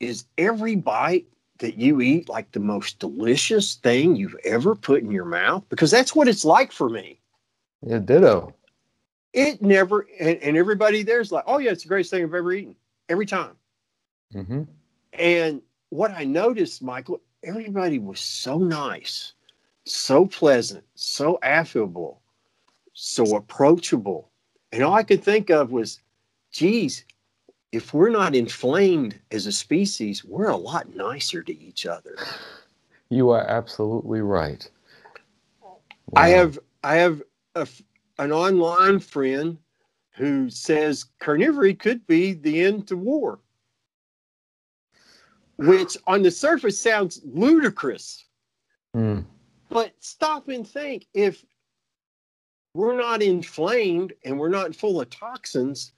is every bite that you eat like the most delicious thing you've ever put in your mouth? Because that's what it's like for me. Yeah, ditto. It never, and, and everybody there's like, oh yeah, it's the greatest thing I've ever eaten every time. Mm-hmm. And what I noticed, Michael, everybody was so nice, so pleasant, so affable, so approachable and all I could think of was, geez, if we're not inflamed as a species, we're a lot nicer to each other. You are absolutely right. Wow. I have I have a, an online friend who says carnivory could be the end to war, which on the surface sounds ludicrous. Mm. But stop and think if we're not inflamed and we're not full of toxins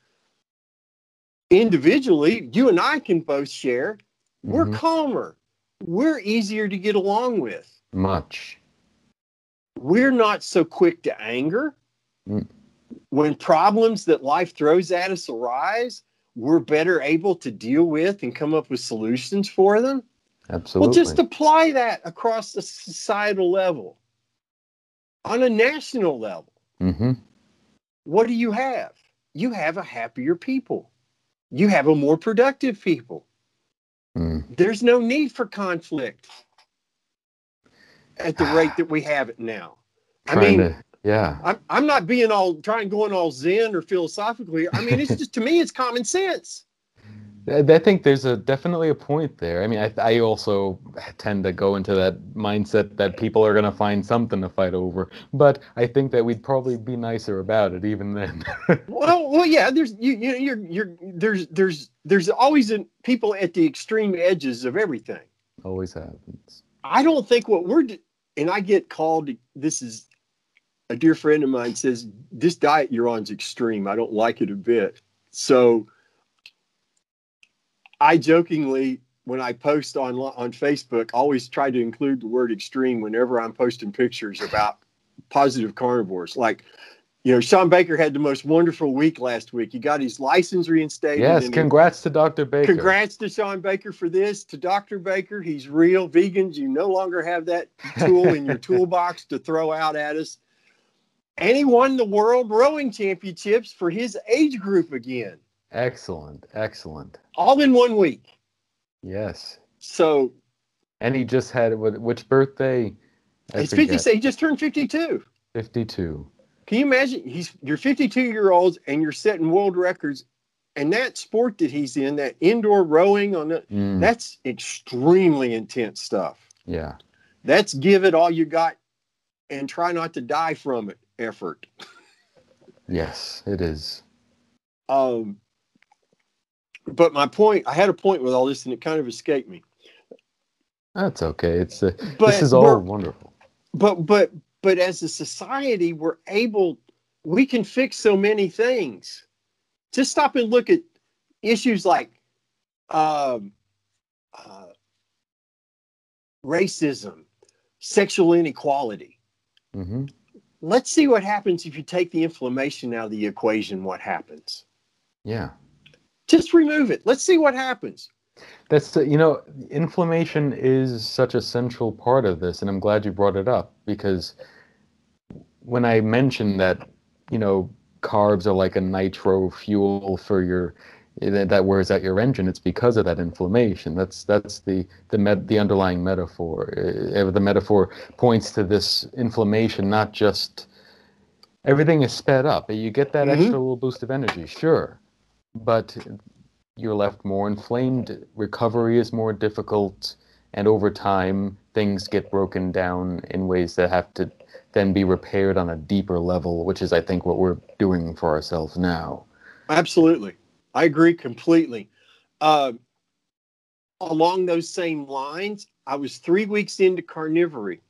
individually, you and I can both share. We're mm-hmm. calmer. We're easier to get along with. Much. We're not so quick to anger. Mm. When problems that life throws at us arise, we're better able to deal with and come up with solutions for them. Absolutely. Well, just apply that across the societal level, on a national level. Mm-hmm. What do you have? You have a happier people. You have a more productive people. Mm. There's no need for conflict at the rate that we have it now. I mean, to, yeah, I'm, I'm not being all trying going all zen or philosophically. I mean, it's just to me, it's common sense. I think there's a definitely a point there. I mean, I, I also tend to go into that mindset that people are going to find something to fight over, but I think that we'd probably be nicer about it even then. well, well, yeah. There's you, you you're you're there's there's there's always in, people at the extreme edges of everything. Always happens. I don't think what we're and I get called. This is a dear friend of mine says this diet you're on is extreme. I don't like it a bit. So I jokingly, when I post on on Facebook, always try to include the word extreme whenever I'm posting pictures about positive carnivores. Like, you know, Shawn Baker had the most wonderful week last week. He got his license reinstated. Yes, congrats he, to Dr. Baker. Congrats to Shawn Baker for this. To Dr. Baker, he's real. Vegans, you no longer have that tool in your toolbox to throw out at us. And he won the World Rowing Championships for his age group again. Excellent, excellent. All in one week. Yes. So. And he just had which birthday? He's fifty. He just turned fifty-two. Fifty-two. Can you imagine? He's you're fifty-two year olds and you're setting world records, and that sport that he's in, that indoor rowing on it, mm. that's extremely intense stuff. Yeah. That's give it all you got, and try not to die from it. Effort. Yes, it is. Um, but my point, I had a point with all this, and it kind of escaped me. That's okay. It's uh, this is all wonderful. But but but as a society, we're able we can fix so many things. Just stop and look at issues like um, uh, racism, sexual inequality. hmm Let's see what happens if you take the inflammation out of the equation. What happens? Yeah. Just remove it. Let's see what happens. That's you know, inflammation is such a central part of this, and I'm glad you brought it up because when I mentioned that, you know, carbs are like a nitro fuel for your that wears out your engine, it's because of that inflammation. That's that's the the med, the underlying metaphor. Uh, the metaphor points to this inflammation, not just everything is sped up. You get that Mhm. extra little boost of energy, sure, but you're left more inflamed. Recovery is more difficult, and over time, things get broken down in ways that have to then be repaired on a deeper level, which is, I think, what we're doing for ourselves now. Absolutely. I agree completely. Uh, along those same lines, I was three weeks into carnivory.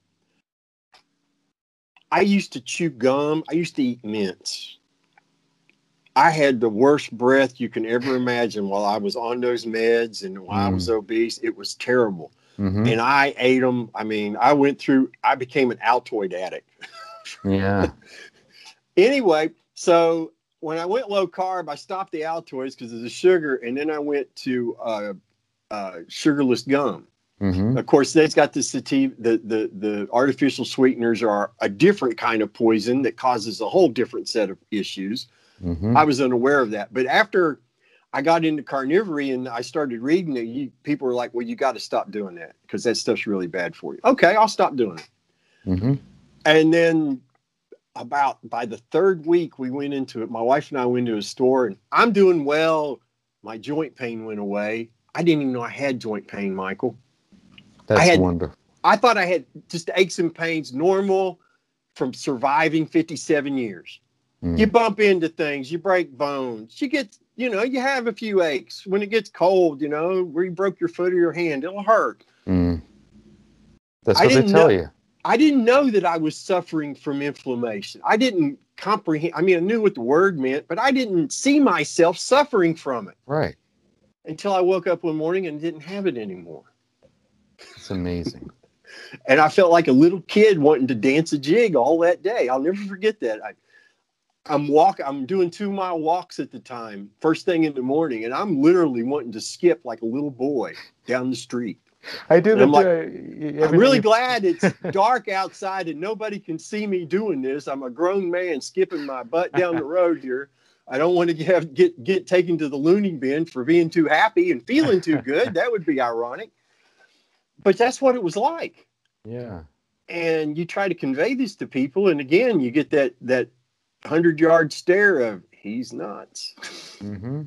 I used to chew gum, I used to eat mints. I had the worst breath you can ever imagine while I was on those meds and while I was obese. It was terrible. hmm And I ate them. I mean, I went through, I became an Altoid addict. Yeah. anyway, so when I went low carb, I stopped the Altoids because of the sugar, and then I went to uh, uh, sugarless gum. hmm Of course, they've got the sativa, the, the the artificial sweeteners are a different kind of poison that causes a whole different set of issues. Hmm I was unaware of that, but after I got into carnivory and I started reading it, you, people were like, "Well, you got to stop doing that because that stuff's really bad for you." Okay, I'll stop doing it. hmm And then about by the third week, we went into it. My wife and I went to a store, and I'm doing well. My joint pain went away. I didn't even know I had joint pain, Michael. That's had- wonderful. I thought I had just aches and pains, normal from surviving 57 years. Mm. You bump into things, you break bones, you get, you know, you have a few aches. When it gets cold, you know, where you broke your foot or your hand, it'll hurt. Mm. That's I what they tell know- you. I didn't know that I was suffering from inflammation. I didn't comprehend. I mean, I knew what the word meant, but I didn't see myself suffering from it Right. until I woke up one morning and didn't have it anymore. It's amazing. And I felt like a little kid wanting to dance a jig all that day. I'll never forget that. I, I'm walking. I'm doing two mile walks at the time, first thing in the morning, and I'm literally wanting to skip like a little boy down the street. I do that. I'm like, too. I'm really glad it's dark outside and nobody can see me doing this. I'm a grown man skipping my butt down the road here. I don't want to get get get taken to the loony bin for being too happy and feeling too good. That would be ironic. But that's what it was like. Yeah. And you try to convey this to people, and again, you get that that hundred yard stare of he's nuts. hmm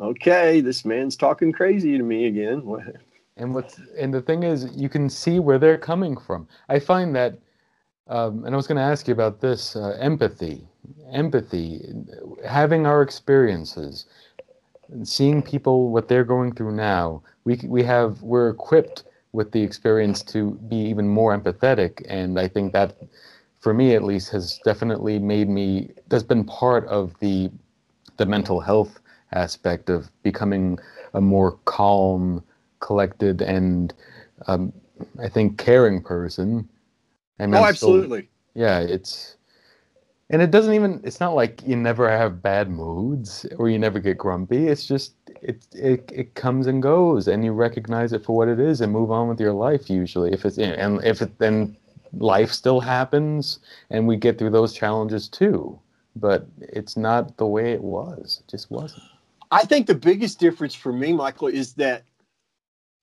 Okay, this man's talking crazy to me again. And what's and the thing is, you can see where they're coming from. I find that, um, and I was going to ask you about this uh, empathy, empathy, having our experiences, and seeing people what they're going through now. We we have we're equipped with the experience to be even more empathetic, and I think that, for me at least, has definitely made me. That's been part of the, the mental health aspect of becoming a more calm collected and um, I think caring person. I mean, oh, I'm still- absolutely. yeah, it's and it doesn't even. It's not like you never have bad moods or you never get grumpy. It's just it it it comes and goes, and you recognize it for what it is and move on with your life. Usually, if it's and if it then life still happens and we get through those challenges too. But it's not the way it was. It just wasn't. I think the biggest difference for me, Michael, is that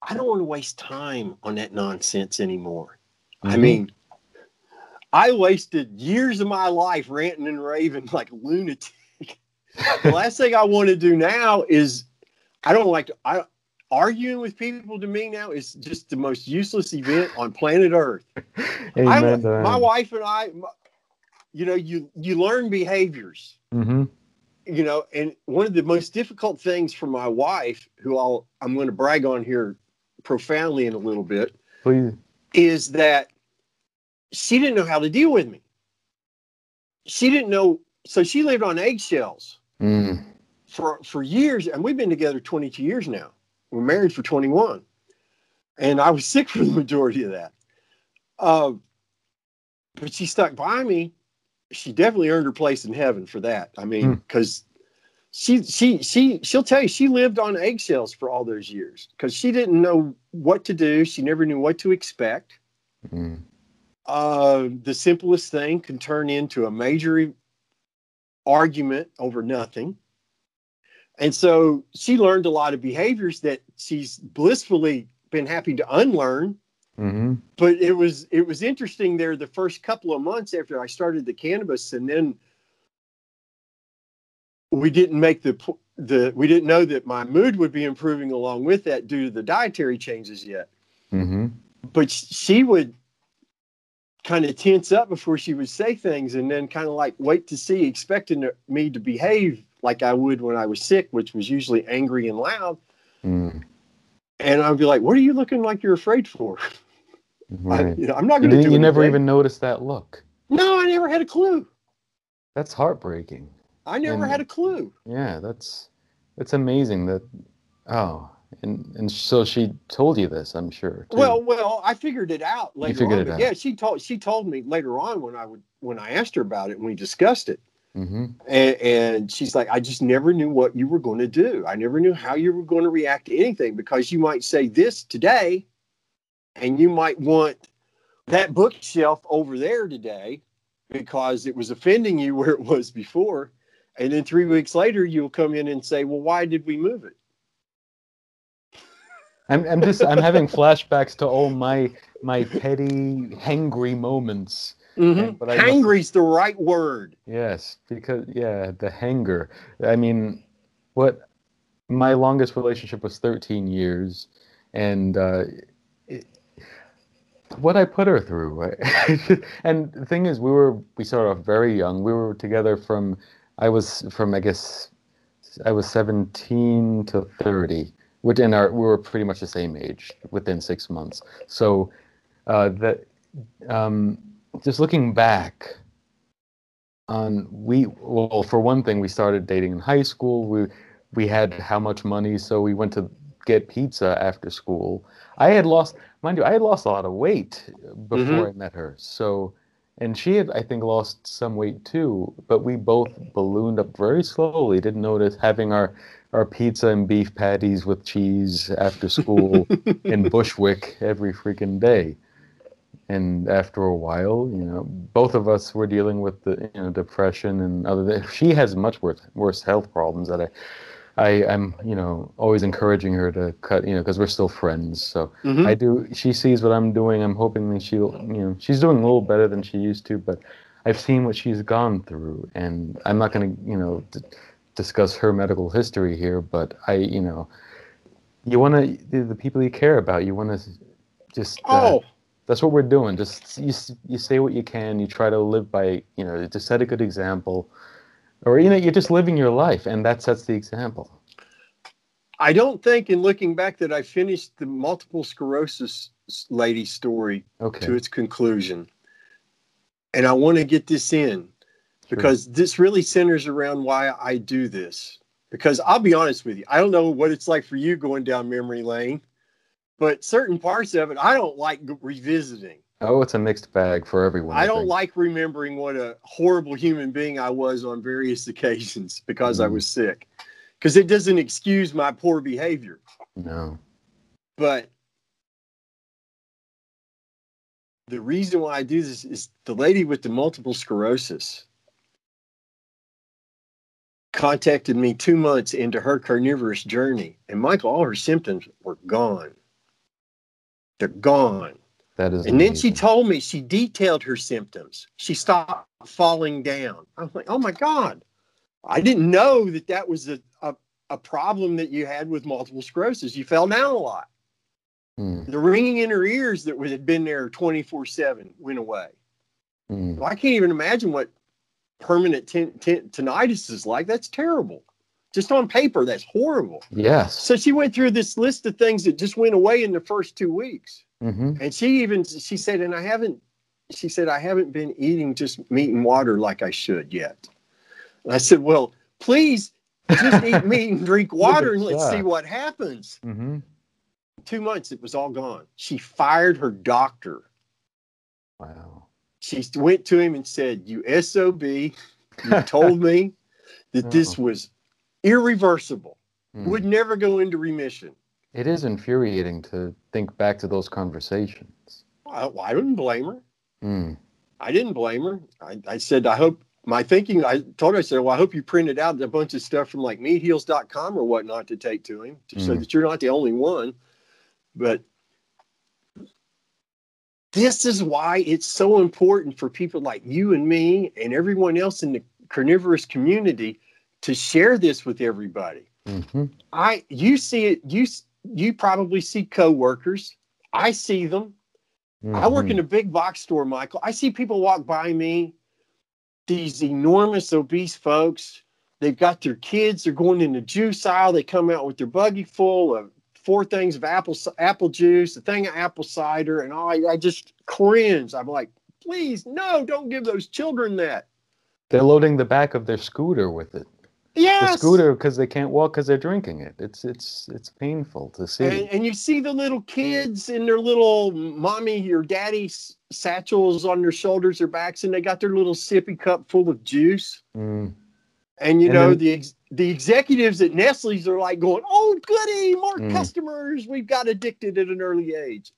I don't want to waste time on that nonsense anymore. I Mhm. mean, I wasted years of my life ranting and raving like a lunatic. the last thing I want to do now is I don't like to I arguing with people to me now is just the most useless event on planet Earth. I, my wife and I, my- you know, you you learn behaviors Mhm. you know, and one of the most difficult things for my wife, who I'll I'm going to brag on here profoundly in a little bit, Please. is that she didn't know how to deal with me. She didn't know so she lived on eggshells Mm. for for years, and we've been together 22 years now. We're married for 21, and I was sick for the majority of that. Uh, but she stuck by me. She definitely earned her place in heaven for that. I mean, Hmm. because she she she she'll tell you she lived on eggshells for all those years because she didn't know what to do. She never knew what to expect. Mm. Uh, the simplest thing can turn into a major argument over nothing. And so she learned a lot of behaviors that she's blissfully been happy to unlearn. hmm But it was it was interesting there the first couple of months after I started the cannabis, and then we didn't make the the we didn't know that my mood would be improving along with that due to the dietary changes yet. hmm but she would kind of tense up before she would say things and then kind of like wait to see expecting me to behave like i would when i was sick which was usually angry and loud Mm. and i'd be like what are you looking like you're afraid for I, Right. you know, i'm not going to do you never even noticed that look. no i never had a clue That's heartbreaking. i never And- had a clue Yeah, that's it's amazing that. Oh, and and so she told you this, I'm sure. too. well well i figured it out later You figured on it out. yeah she told she told me later on when i would when i asked her about it and we discussed it hmm and, and she's like, I just never knew what you were going to do. I never knew how you were going to react to anything because you might say this today, and you might want that bookshelf over there today because it was offending you where it was before. And then three weeks later, you'll come in and say, Well, why did we move it? I'm I'm just I'm having flashbacks to all my my petty hangry moments. Mm-hmm. but I Hangry's the right word. Yes, because yeah, the hanger. I mean, what my longest relationship was 13 years, and uh, it, what I put her through. and the thing is, we were we started off very young. We were together from I was from I guess I was 17 to 30, which in our we were pretty much the same age within six months. So uh, that um, just looking back on we well for one thing we started dating in high school. We we had how much money so we went to get pizza after school. I had lost mind you i had lost a lot of weight before mm-hmm. i met her. So and she had i think lost some weight too but we both ballooned up very slowly. Didn't notice having our our pizza and beef patties with cheese after school in bushwick every freaking day and after a while, you know, both of us were dealing with the you know depression and other. Th- she has much worse worse health problems that I, I I'm you know always encouraging her to cut you know because we're still friends. So Mhm. I do. She sees what I'm doing. I'm hoping that she'll you know she's doing a little better than she used to, but I've seen what she's gone through, and I'm not going to you know d- discuss her medical history here, but I you know. You want to the, the people you care about. You want to just uh, Oh, that's what we're doing. Just you, you say what you can. You try to live by, you know, to set a good example, or you know, you're just living your life, and that sets the example. I don't think in looking back that I finished the multiple sclerosis lady story Okay. to its conclusion. And I want to get this in because this really centers around why I do this. Because I'll be honest with you, I don't know what it's like for you going down memory lane, but certain parts of it I don't like revisiting. Oh, it's a mixed bag for everyone. I don't think. like remembering what a horrible human being I was on various occasions because I Mm. was sick. Because it doesn't excuse my poor behavior. No. But the reason why I do this is the lady with the multiple sclerosis contacted me two months into her carnivorous journey. And Michael, all her symptoms were gone. They're gone. That is. And then she told me she detailed her symptoms. She stopped falling down. I was like, oh my God. I didn't know that that was a, a, a problem that you had with multiple sclerosis. You fell down a lot. Mm, The ringing in her ears that had been there 24 7 went away. mm. Well, I can't even imagine what permanent tin- tin- tinnitus is like. That's terrible. Just on paper, that's horrible. Yes. So she went through this list of things that just went away in the first two weeks. hmm And she even she said, and I haven't. She said I haven't been eating just meat and water like I should yet. And I said, Well, please just eat meat and drink water and let's see what happens. Mm-hmm. Two months, it was all gone. She fired her doctor. Wow. She went to him and said, You SOB, you told me that this was irreversible, Mm. would never go into remission. It is infuriating to think back to those conversations. I, I didn't blame her. Mm. I didn't blame her. I, I said, I hope my thinking, I told her, I said, well, I hope you printed out a bunch of stuff from like meatheals.com or whatnot to take to him to, so Mhm. that you're not the only one. But this is why it's so important for people like you and me and everyone else in the carnivorous community to share this with everybody. hmm I you see it you you probably see coworkers. I see them. I work Mm-hmm. in a big box store, Michael. I see people walk by me, these enormous obese folks. They've got their kids. They're going in the juice aisle. They come out with their buggy full of four things of apple apple juice, a thing of apple cider, and all. I, I just cringe. I'm like, please, no, don't give those children that. They're loading the back of their scooter with it. The scooter because they can't walk because they're drinking it. It's it's it's painful to see. And, and you see the little kids in their little mommy or daddy satchels on their shoulders or backs, and they got their little sippy cup full of juice. Mm. And you And know then- the ex- the executives at Nestle's are like going, "Oh, goody, more Mm. customers. We've got addicted at an early age."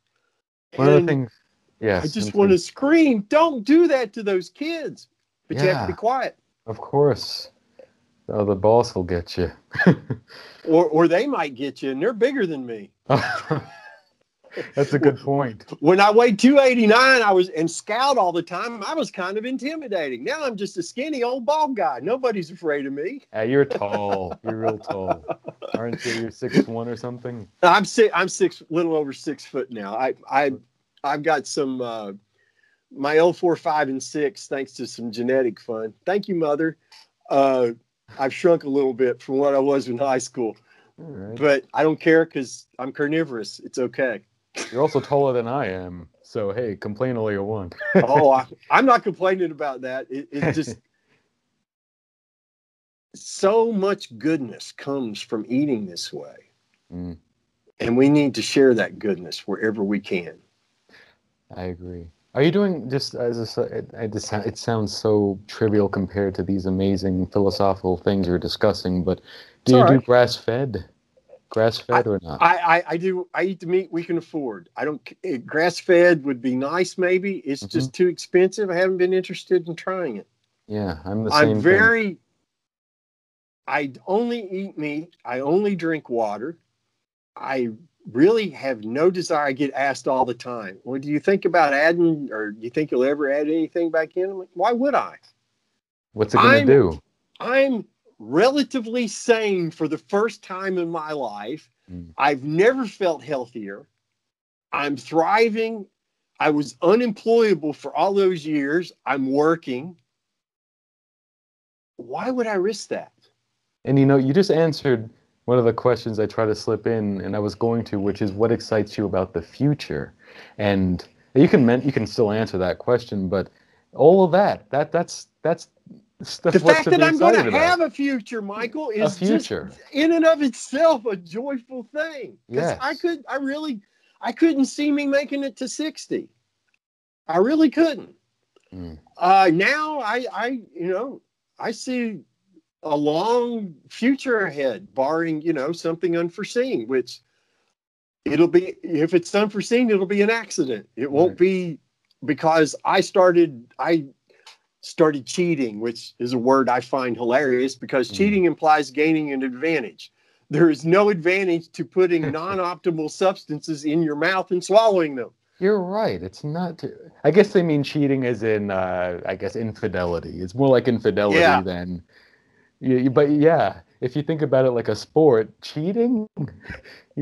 One of the things. Yes. I just want to scream, "Don't do that to those kids!" But you have to be quiet, Of course. Oh, the boss will get you. or or they might get you, and they're bigger than me. That's a good point. When I weighed 289, I was and scout all the time. I was kind of intimidating. Now I'm just a skinny old bald guy. Nobody's afraid of me. Yeah, you're tall. You're real tall. Aren't you? You're six one or something. I'm six. I'm six, little over six foot now. I I I've got some uh, my L four, five, and six thanks to some genetic fun. Thank you, mother. Uh, I've shrunk a little bit from what I was in high school, right. but I don't care because I'm carnivorous. It's okay. You're also taller than I am. So hey, complain all you want. oh, I, I'm not complaining about that. It, it just so much goodness comes from eating this way, Mm, and we need to share that goodness wherever we can. I agree. Are you doing just as a? It, it, just, it sounds so trivial compared to these amazing philosophical things you're discussing. But do you all do grass fed? Grass fed or not? I, I I do I eat the meat we can afford. I don't grass fed would be nice maybe. It's Mm-hmm. just too expensive. I haven't been interested in trying it. yeah, I'm the same. I'm thing. very I only eat meat. I only drink water. I really have no desire. I get asked all the time, "Well, do you think about adding, or do you think you'll ever add anything back in?" I'm like, "Why would I?" What's it gonna do? I'm relatively sane for the first time in my life. Mm. I've never felt healthier. I'm thriving. I was unemployable for all those years. I'm working. Why would I risk that? And you know, you just answered one of the questions I try to slip in, and I was going to, which is what excites you about the future? And you can men- you can still answer that question, but all of that that that's that's The fact to that I'm going to have a future, Michael, a is future. just in and of itself a joyful thing. Yes. I could, I really, I couldn't see me making it to 60. I really couldn't. Mm. Uh, now I, I, you know, I see a long future ahead, barring, you know, something unforeseen, which it'll be, if it's unforeseen, it'll be an accident. It won't Right. be because I started, I started cheating, which is a word I find hilarious because Mhm. cheating implies gaining an advantage. There is no advantage to putting non optimal substances in your mouth and swallowing them. You're right. It's not. I guess they mean cheating as in, uh, I guess, infidelity. It's more like infidelity Yeah. than. You- but yeah, if you think about it like a sport, cheating, you,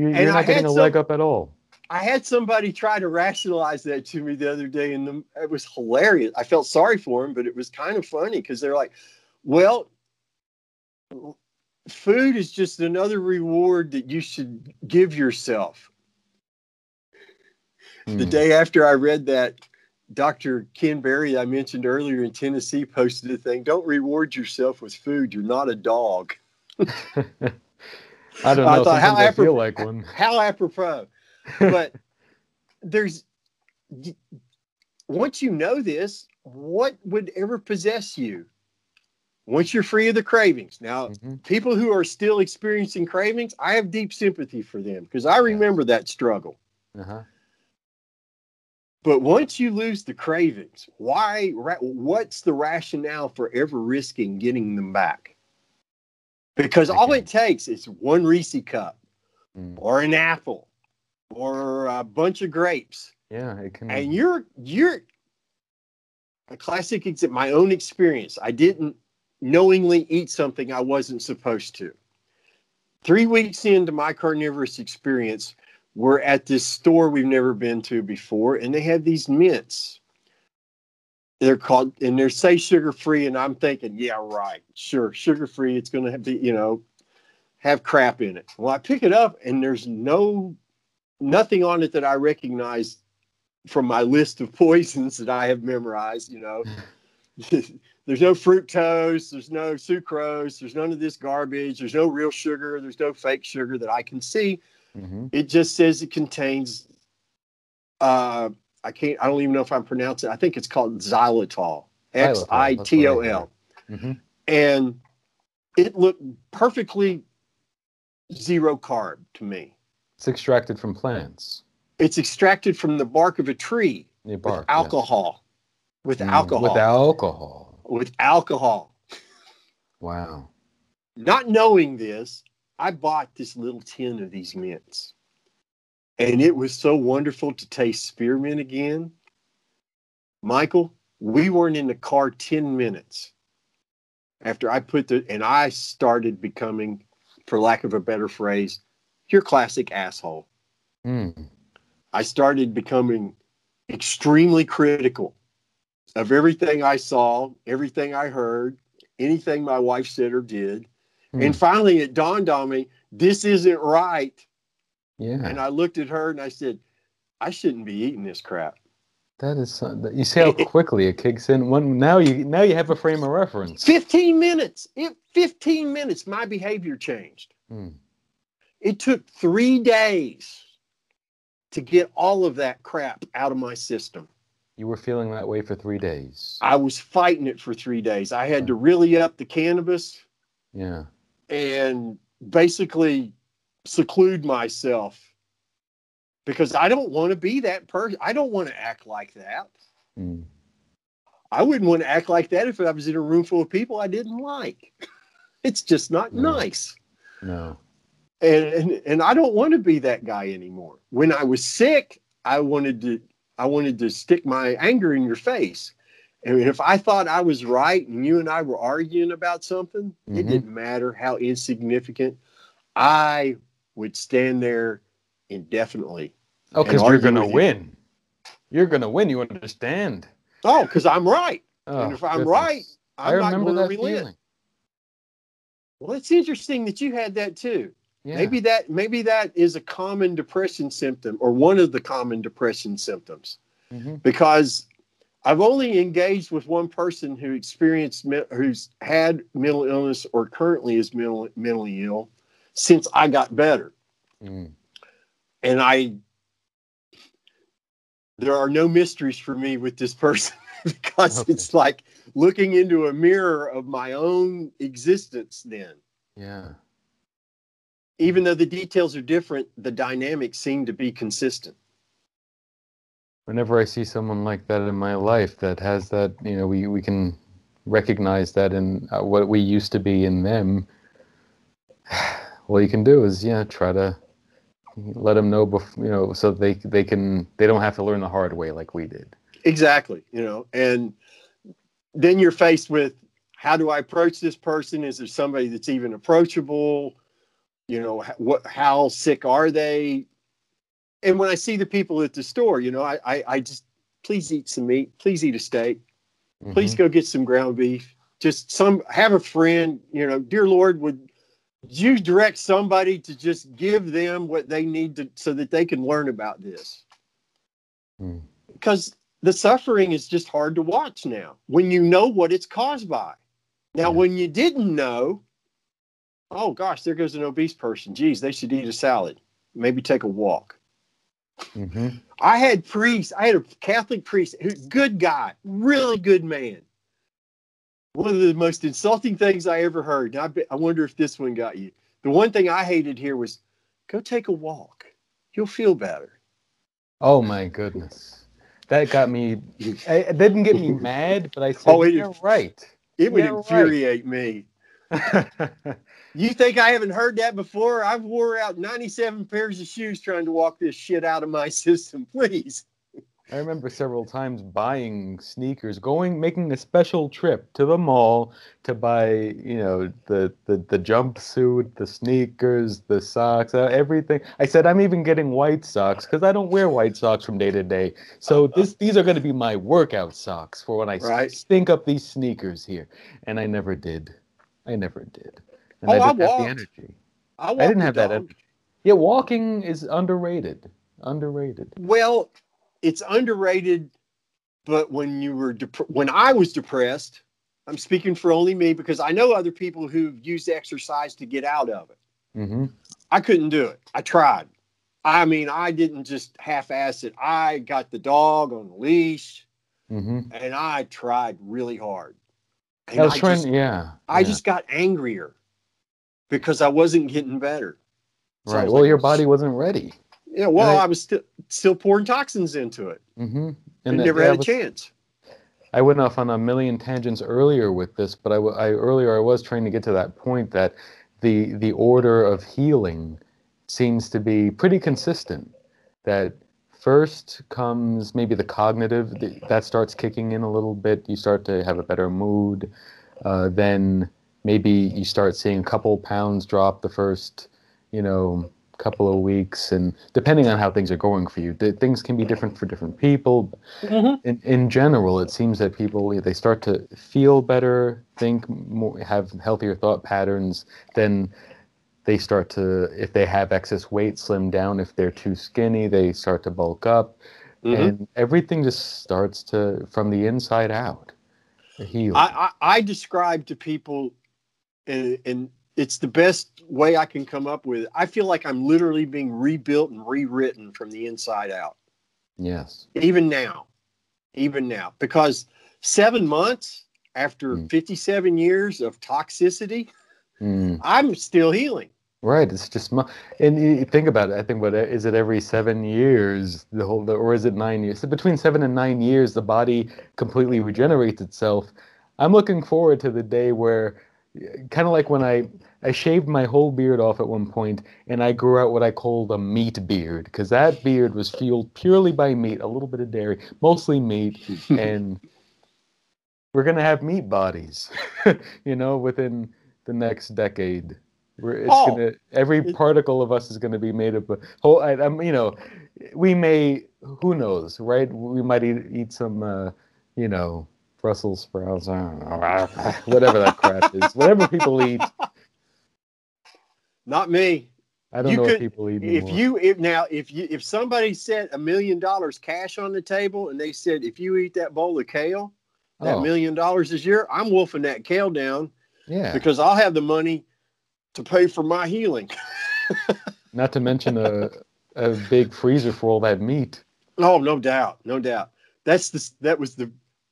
And you're I not getting a some- leg up at all. I had somebody try to rationalize that to me the other day, and the, it was hilarious. I felt sorry for him, but it was kind of funny because they're like, well, food is just another reward that you should give yourself. The Hmm. day after I read that, Dr. Ken Berry, I mentioned earlier in Tennessee, posted a thing Don't reward yourself with food. You're not a dog. I don't know. I thought, how I feel like one. How apropos. But there's, once you know this, what would ever possess you? Once you're free of the cravings. Now, Mhm. people who are still experiencing cravings, I have deep sympathy for them because I remember that struggle. Uh-huh. But once you lose the cravings, why? ra- What's the rationale for ever risking getting them back? Because all it takes is one Reese cup, Mm. or an apple, or a bunch of grapes, Yeah, it can. and you're you're a classic example. My own experience. I didn't knowingly eat something I wasn't supposed to. Three weeks into my carnivorous experience, we're at this store we've never been to before, and they have these mints. They're called, and they're say sugar free, and I'm thinking, yeah, right, sure, sugar free. It's going to have be, you know, have crap in it. Well, I pick it up, and there's no nothing on it that I recognize from my list of poisons that I have memorized. You know, hmm. there's no fructose, there's no sucrose, there's none of this garbage, there's no real sugar, there's no fake sugar that I can see. Hmm It just says it contains. Uh, I can't. I don't even know if I'm pronouncing. it. I think it's called xylitol. X I T O L. hmm And it looked perfectly zero carb to me. It's extracted from plants. It's extracted from the bark of a tree The with bark. yeah. alcohol. With Mm, alcohol. With alcohol. with alcohol. Wow. Not knowing this, I bought this little tin of these mints. And it was so wonderful to taste spearmint again. Michael, we weren't in the car 10 minutes after I put the, and I started becoming, for lack of a better phrase, your classic asshole. Mm. I started becoming extremely critical of everything I saw, everything I heard, anything my wife said or did. Hmm. And finally, it dawned on me this isn't right. Yeah. And I looked at her and I said, I shouldn't be eating this crap. That is you see how quickly it kicks in. One now you now you have a frame of reference. 15 minutes. It 15 minutes, my behavior changed. Hmm. It took three days to get all of that crap out of my system. You were feeling that way for three days. I was fighting it for three days. I had to really up the cannabis Yeah. And basically seclude myself because I don't want to be that person. I don't want to act like that. Mm. I wouldn't want to act like that if I was in a room full of people I didn't like. It's just not No. nice. No. And, and and I don't want to be that guy anymore. When I was sick, I wanted to I wanted to stick my anger in your face. And if I thought I was right and you and I were arguing about something, it Mhm. didn't matter how insignificant. I would stand there indefinitely. Oh, because you're with you. win. You're gonna win. You understand? Oh, because I'm right. Oh, and if I'm goodness. right, I I'm not going to relent. feeling. Well, it's interesting that you had that too. Yeah. Maybe that maybe that is a common depression symptom or one of the common depression symptoms hmm because I've only engaged with one person who experienced who's had mental illness or currently is mental, mentally ill since I got better. Mm. And I there are no mysteries for me with this person because Okay. it's like looking into a mirror of my own existence then. Yeah. Even though the details are different, the dynamics seem to be consistent. Whenever I see someone like that in my life that has that, you know, we, we can recognize that in uh, what we used to be in them. All you can do is, yeah, try to let them know, bef- you know, so they they can they don't have to learn the hard way like we did. Exactly, you know, and then you're faced with how do I approach this person? Is there somebody that's even approachable? You know, what how sick are they? And when I see the people at the store, you know, I I, I just please eat some meat, please eat a steak, please Mhm. go get some ground beef. Just some have a friend, you know, dear Lord, would you direct somebody to just give them what they need to so that they can learn about this? Mm. because the suffering is just hard to watch now when you know what it's caused by. Now, Yeah. when you didn't know, oh gosh, there goes an obese person. Geez, they should eat a salad. Maybe take a walk. Hmm I had priests. I had a Catholic priest, who good guy, really good man. One of the most insulting things I ever heard. I, I wonder if this one got you. The one thing I hated here was, go take a walk. You'll feel better. Oh my goodness, that got me. It didn't get me mad, but I said, Oh, it- "You're right." It would right. infuriate me. You think I haven't heard that before? I've wore out 97 pairs of shoes trying to walk this shit out of my system. Please. I remember several times buying sneakers, going making a special trip to the mall to buy, you know, the the, the jumpsuit, the sneakers, the socks, uh, everything. I said I'm even getting white socks because I don't wear white socks from day to day. So this these are going to be my workout socks for when I Right. stink up these sneakers here, and I never did. I never did. And Oh, I didn't have the energy. I, I didn't have the that energy. Yeah, walking is underrated. Underrated. Well, it's underrated, but when you were dep- when I was depressed, I'm speaking for only me because I know other people who've used exercise to get out of it. hmm I couldn't do it. I tried. I mean, I didn't just half-ass it. I got the dog on the leash, hmm and I tried really hard. And I was I trying. just, yeah. I yeah. just got angrier because I wasn't getting better. So Right. Well, like, your body wasn't ready. Yeah, well, Right. I was still still pouring toxins into it, hmm and that- never had a chance. I went off on a million tangents earlier with this, but I, I earlier I was trying to get to that point that the the order of healing seems to be pretty consistent. That first comes maybe the cognitive th- that starts kicking in a little bit. You start to have a better mood. Uh, then maybe you start seeing a couple pounds drop the first, you know, couple of weeks, and depending on how things are going for you, th- things can be different for different people in, in general, it seems that people they start to feel better, think more, have healthier thought patterns. Then they start to, if they have excess weight, slim down. If they're too skinny, they start to bulk up, Mhm. and everything just starts to from the inside out. Heal. I, I, I describe to people, and, and it's the best way I can come up with. I feel like I'm literally being rebuilt and rewritten from the inside out, yes. even now, even now, because seven months after Mm. 57 years of toxicity, Mm, I'm still healing. right. It's just, mu- and you you think about it. I think what is it every seven years? The whole, or is it nine years? So between seven and nine years, the body completely regenerates itself. I'm looking forward to the day where, kind of like when I I shaved my whole beard off at one point, and I grew out what I called a meat beard, because that beard was fueled purely by meat, a little bit of dairy, mostly meat, and we're gonna have meat bodies, you know, within the next decade. We're, it's Oh, gonna every particle of us is gonna be made up of whole. I, I'm, you know, we may, who knows, right? We might eat, eat some, uh, you know, Brussels sprouts, I don't know, whatever that crap is, whatever people eat. Not me. I don't You know what could- people eat If you if now if you if somebody set a million dollars cash on the table and they said if you eat that bowl of kale, that oh. million dollars is yours, I'm wolfing that kale down yeah. because I'll have the money to pay for my healing. Not to mention a a big freezer for all that meat. Oh, no doubt, no doubt. That's the that was the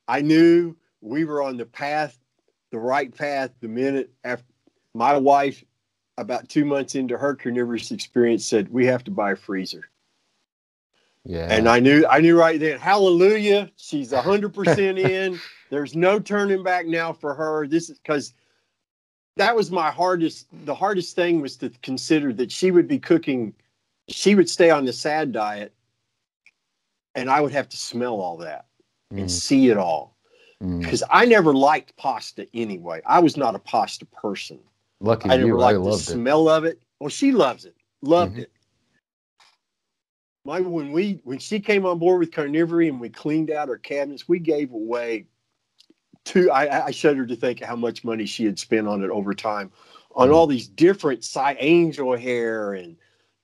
I knew we were on the path, the right path. The minute after my wife, about two months into her carnivorous experience, said we have to buy a freezer, Yeah. and I knew I knew right then. Hallelujah, she's hundred percent in. There's no turning back now for her. This is because that was my hardest. The hardest thing was to consider that she would be cooking. She would stay on the sad diet, and I would have to smell all that and Mm, see it all mm. because I never liked pasta anyway. I was not a pasta person. Lucky I never you. I liked the loved it. smell of it. Well, she loves it. Loved Mhm. it. My when we when she came on board with carnivory and we cleaned out her cabinets, we gave away two. I, I shudder to think how much money she had spent on it over time, on Mhm. all these different si angel hair and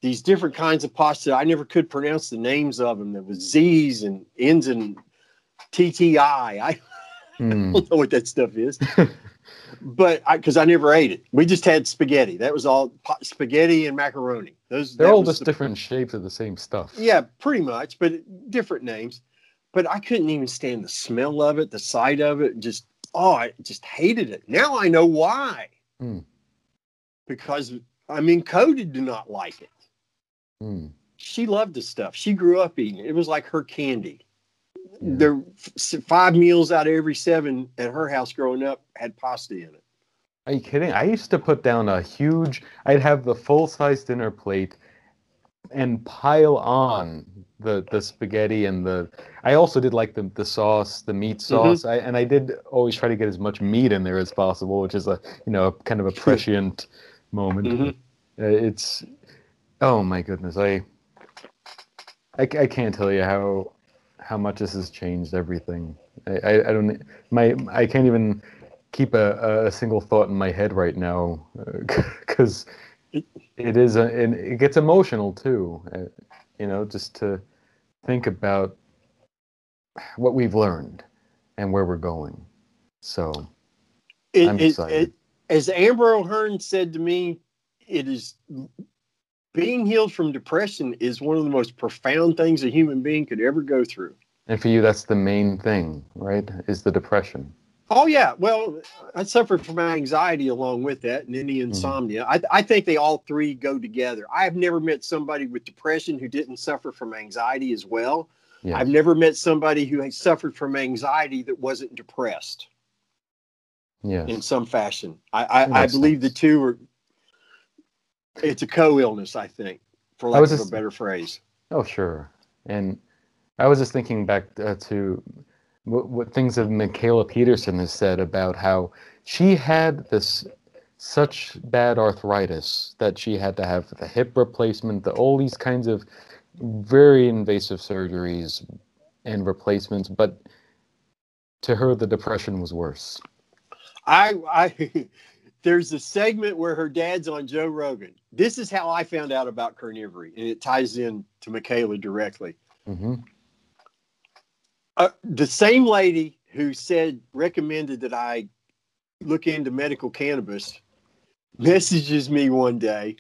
these different kinds of pasta. I never could pronounce the names of them. There was Z's and N's and TTI. I Mm. don't know what that stuff is, but because I, never ate it, we just had spaghetti. That was all pot, spaghetti and macaroni. Those They're all just the- different shapes of the same stuff. Yeah, pretty much, but different names. But I couldn't even stand the smell of it, the sight of it. Just oh, I just hated it. Now I know why. Hmm. Because I mean, Cody did not like it. Mm. She loved the stuff. She grew up eating it. It was like her candy. There, five meals out of every seven at her house growing up had pasta in it. Are you kidding? I used to put down a huge. I'd have the full size dinner plate, and pile on the the spaghetti and the. I also did like the the sauce, the meat sauce. I and I did always try to get as much meat in there as possible, which is a you know kind of a prescient moment. Mhm. Uh, It's oh my goodness, I I can't tell you how how much this has changed everything. I, I, I don't my I can't even keep a, a single thought in my head right now because it is a, and it gets emotional too. Uh, you know, just to think about what we've learned and where we're going. So It, I'm it- excited. it- as Amber O'Hearn said to me, it is being healed from depression is one of the most profound things a human being could ever go through. and for you, that's the main thing, right? Is the depression. Oh yeah, well, I suffered from anxiety along with that, and then mm-hmm. the insomnia. I, I think they all three go together. I have never met somebody with depression who didn't suffer from anxiety as well. Yeah. I've never met somebody who has suffered from anxiety that wasn't depressed Yes. in some fashion. I I, I believe the two are. It's a co-illness, I think, for lack was of a better phrase. Oh, sure. And I was just thinking back uh, to what, what things that Michaela Peterson has said about how she had this such bad arthritis that she had to have the hip replacement, the, all these kinds of very invasive surgeries and replacements, but to her the depression was worse. I I there's a segment where her dad's on Joe Rogan. This is how I found out about carnivory, and it ties in to Michaela directly. hmm Uh, the same lady who said recommended that I look into medical cannabis messages me one day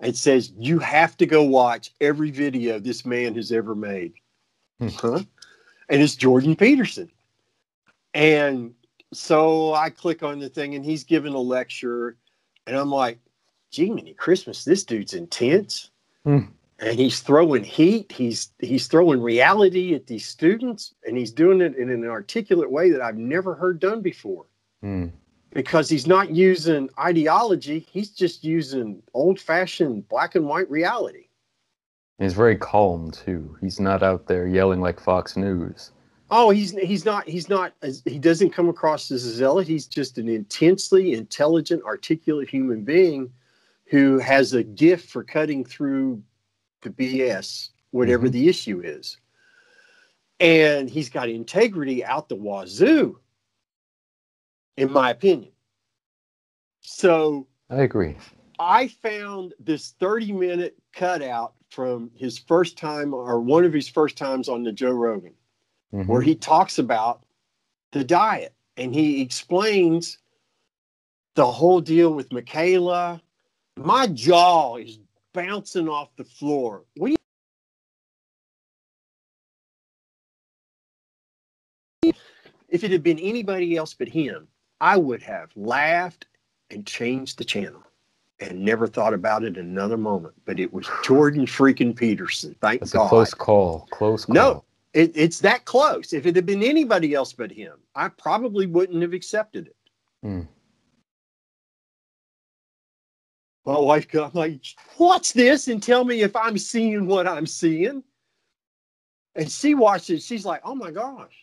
and says you have to go watch every video this man has ever made. Hmm. Huh? And it's Jordan Peterson. And so I click on the thing and he's giving a lecture and I'm like, gee, many Christmas, this dude's intense. Hmm. And he's throwing heat. He's he's throwing reality at these students, and he's doing it in an articulate way that I've never heard done before. Mm. Because he's not using ideology; he's just using old-fashioned black and white reality. He's very calm too. He's not out there yelling like Fox News. Oh, he's he's not he's not he doesn't come across as a zealot. He's just an intensely intelligent, articulate human being who has a gift for cutting through the BS, whatever Mhm. the issue is. And he's got integrity out the wazoo, in my opinion. So I agree. I found this 30 minute cutout from his first time or one of his first times on the Joe Rogan Mhm. where he talks about the diet and he explains the whole deal with Michaela. My jaw is bouncing off the floor. What do you- if it had been anybody else but him, I would have laughed and changed the channel and never thought about it another moment. But it was Jordan freaking Peterson. Thank That's God. a close call. Close call. No. It, it's that close. If it had been anybody else but him, I probably wouldn't have accepted it. Mm. My wife got like, "What's this?" and tell me if I'm seeing what I'm seeing. And she watched it. She's like, "Oh my gosh!"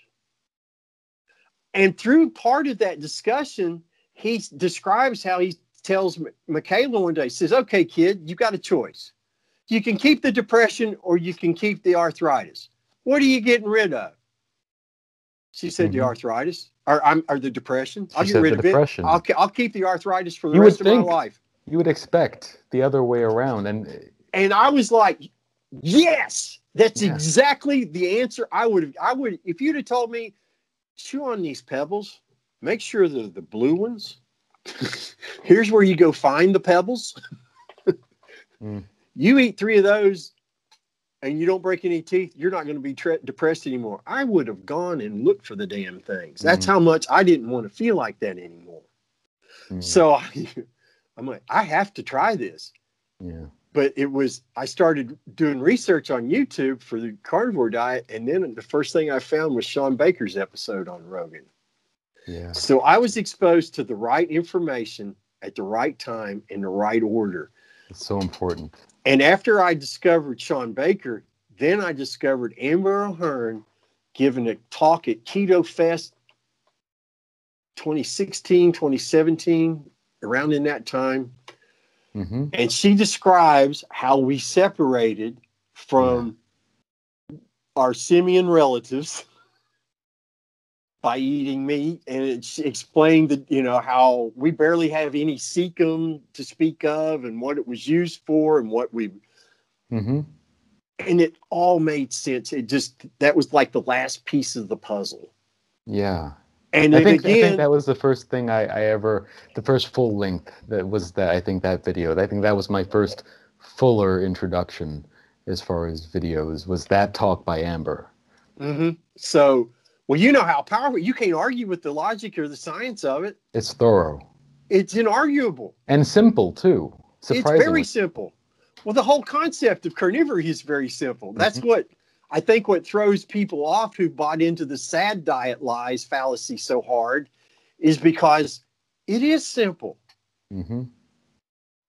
And through part of that discussion, he describes how he tells Michaela one day, says, "Okay, kid, you've got a choice. You can keep the depression or you can keep the arthritis. What are you getting rid of?" She said, "The Mhm. arthritis, or I'm, or the depression. I'll She get rid the of depression. it. I'll, I'll keep the arthritis for the You rest of my life." You would expect the other way around, and And I was like, Yes, that's Yeah. exactly the answer. I would have. I would if you'd have told me, chew on these pebbles. Make sure they're the blue ones. Here's where you go find the pebbles. Mm. You eat three of those, and you don't break any teeth. You're not going to be tre- depressed anymore. I would have gone and looked for the damn things. That's Mhm. how much I didn't want to feel like that anymore. Mm, So I'm like, I have to try this yeah. but it was I started doing research on YouTube for the carnivore diet, and then the first thing I found was Shawn Baker's episode on Rogan. Yeah. So I was exposed to the right information at the right time in the right order. It's so important. And after I discovered Shawn Baker, then I discovered Amber O'Hearn giving a talk at Keto Fest 2016, 2017, around in that time. Hmm and she describes how we separated from our simian relatives by eating meat and it, explained that you know how we barely have any cecum to speak of and what it was used for and what we hmm and it all made sense it just that was like the last piece of the puzzle Yeah. and I think, I think that was the first thing I, I ever, the first full length that was that, I think that video. I think that was my first fuller introduction as far as videos, was that talk by Amber. mm-hmm. so well you know how powerful you can't argue with the logic or the science of it It's thorough it's inarguable and simple too. Surprisingly. It's very simple. Well, the whole concept of carnivory is very simple. That's what I think what throws people off who bought into the sad diet lies fallacy so hard is because it is simple. hmm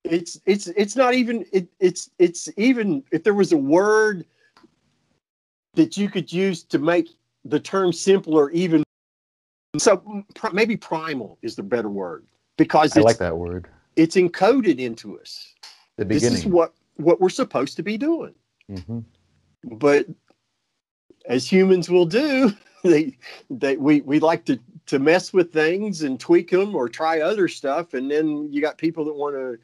It's it's it's not even it, it's it's even if there was a word that you could use to make the term simpler even so pr- maybe primal is the better word because I like that word. it's encoded into us. The beginning. this is what what we're supposed to be doing hmm but as humans will do they they we we like to to mess with things and tweak them or try other stuff and then you got people that want to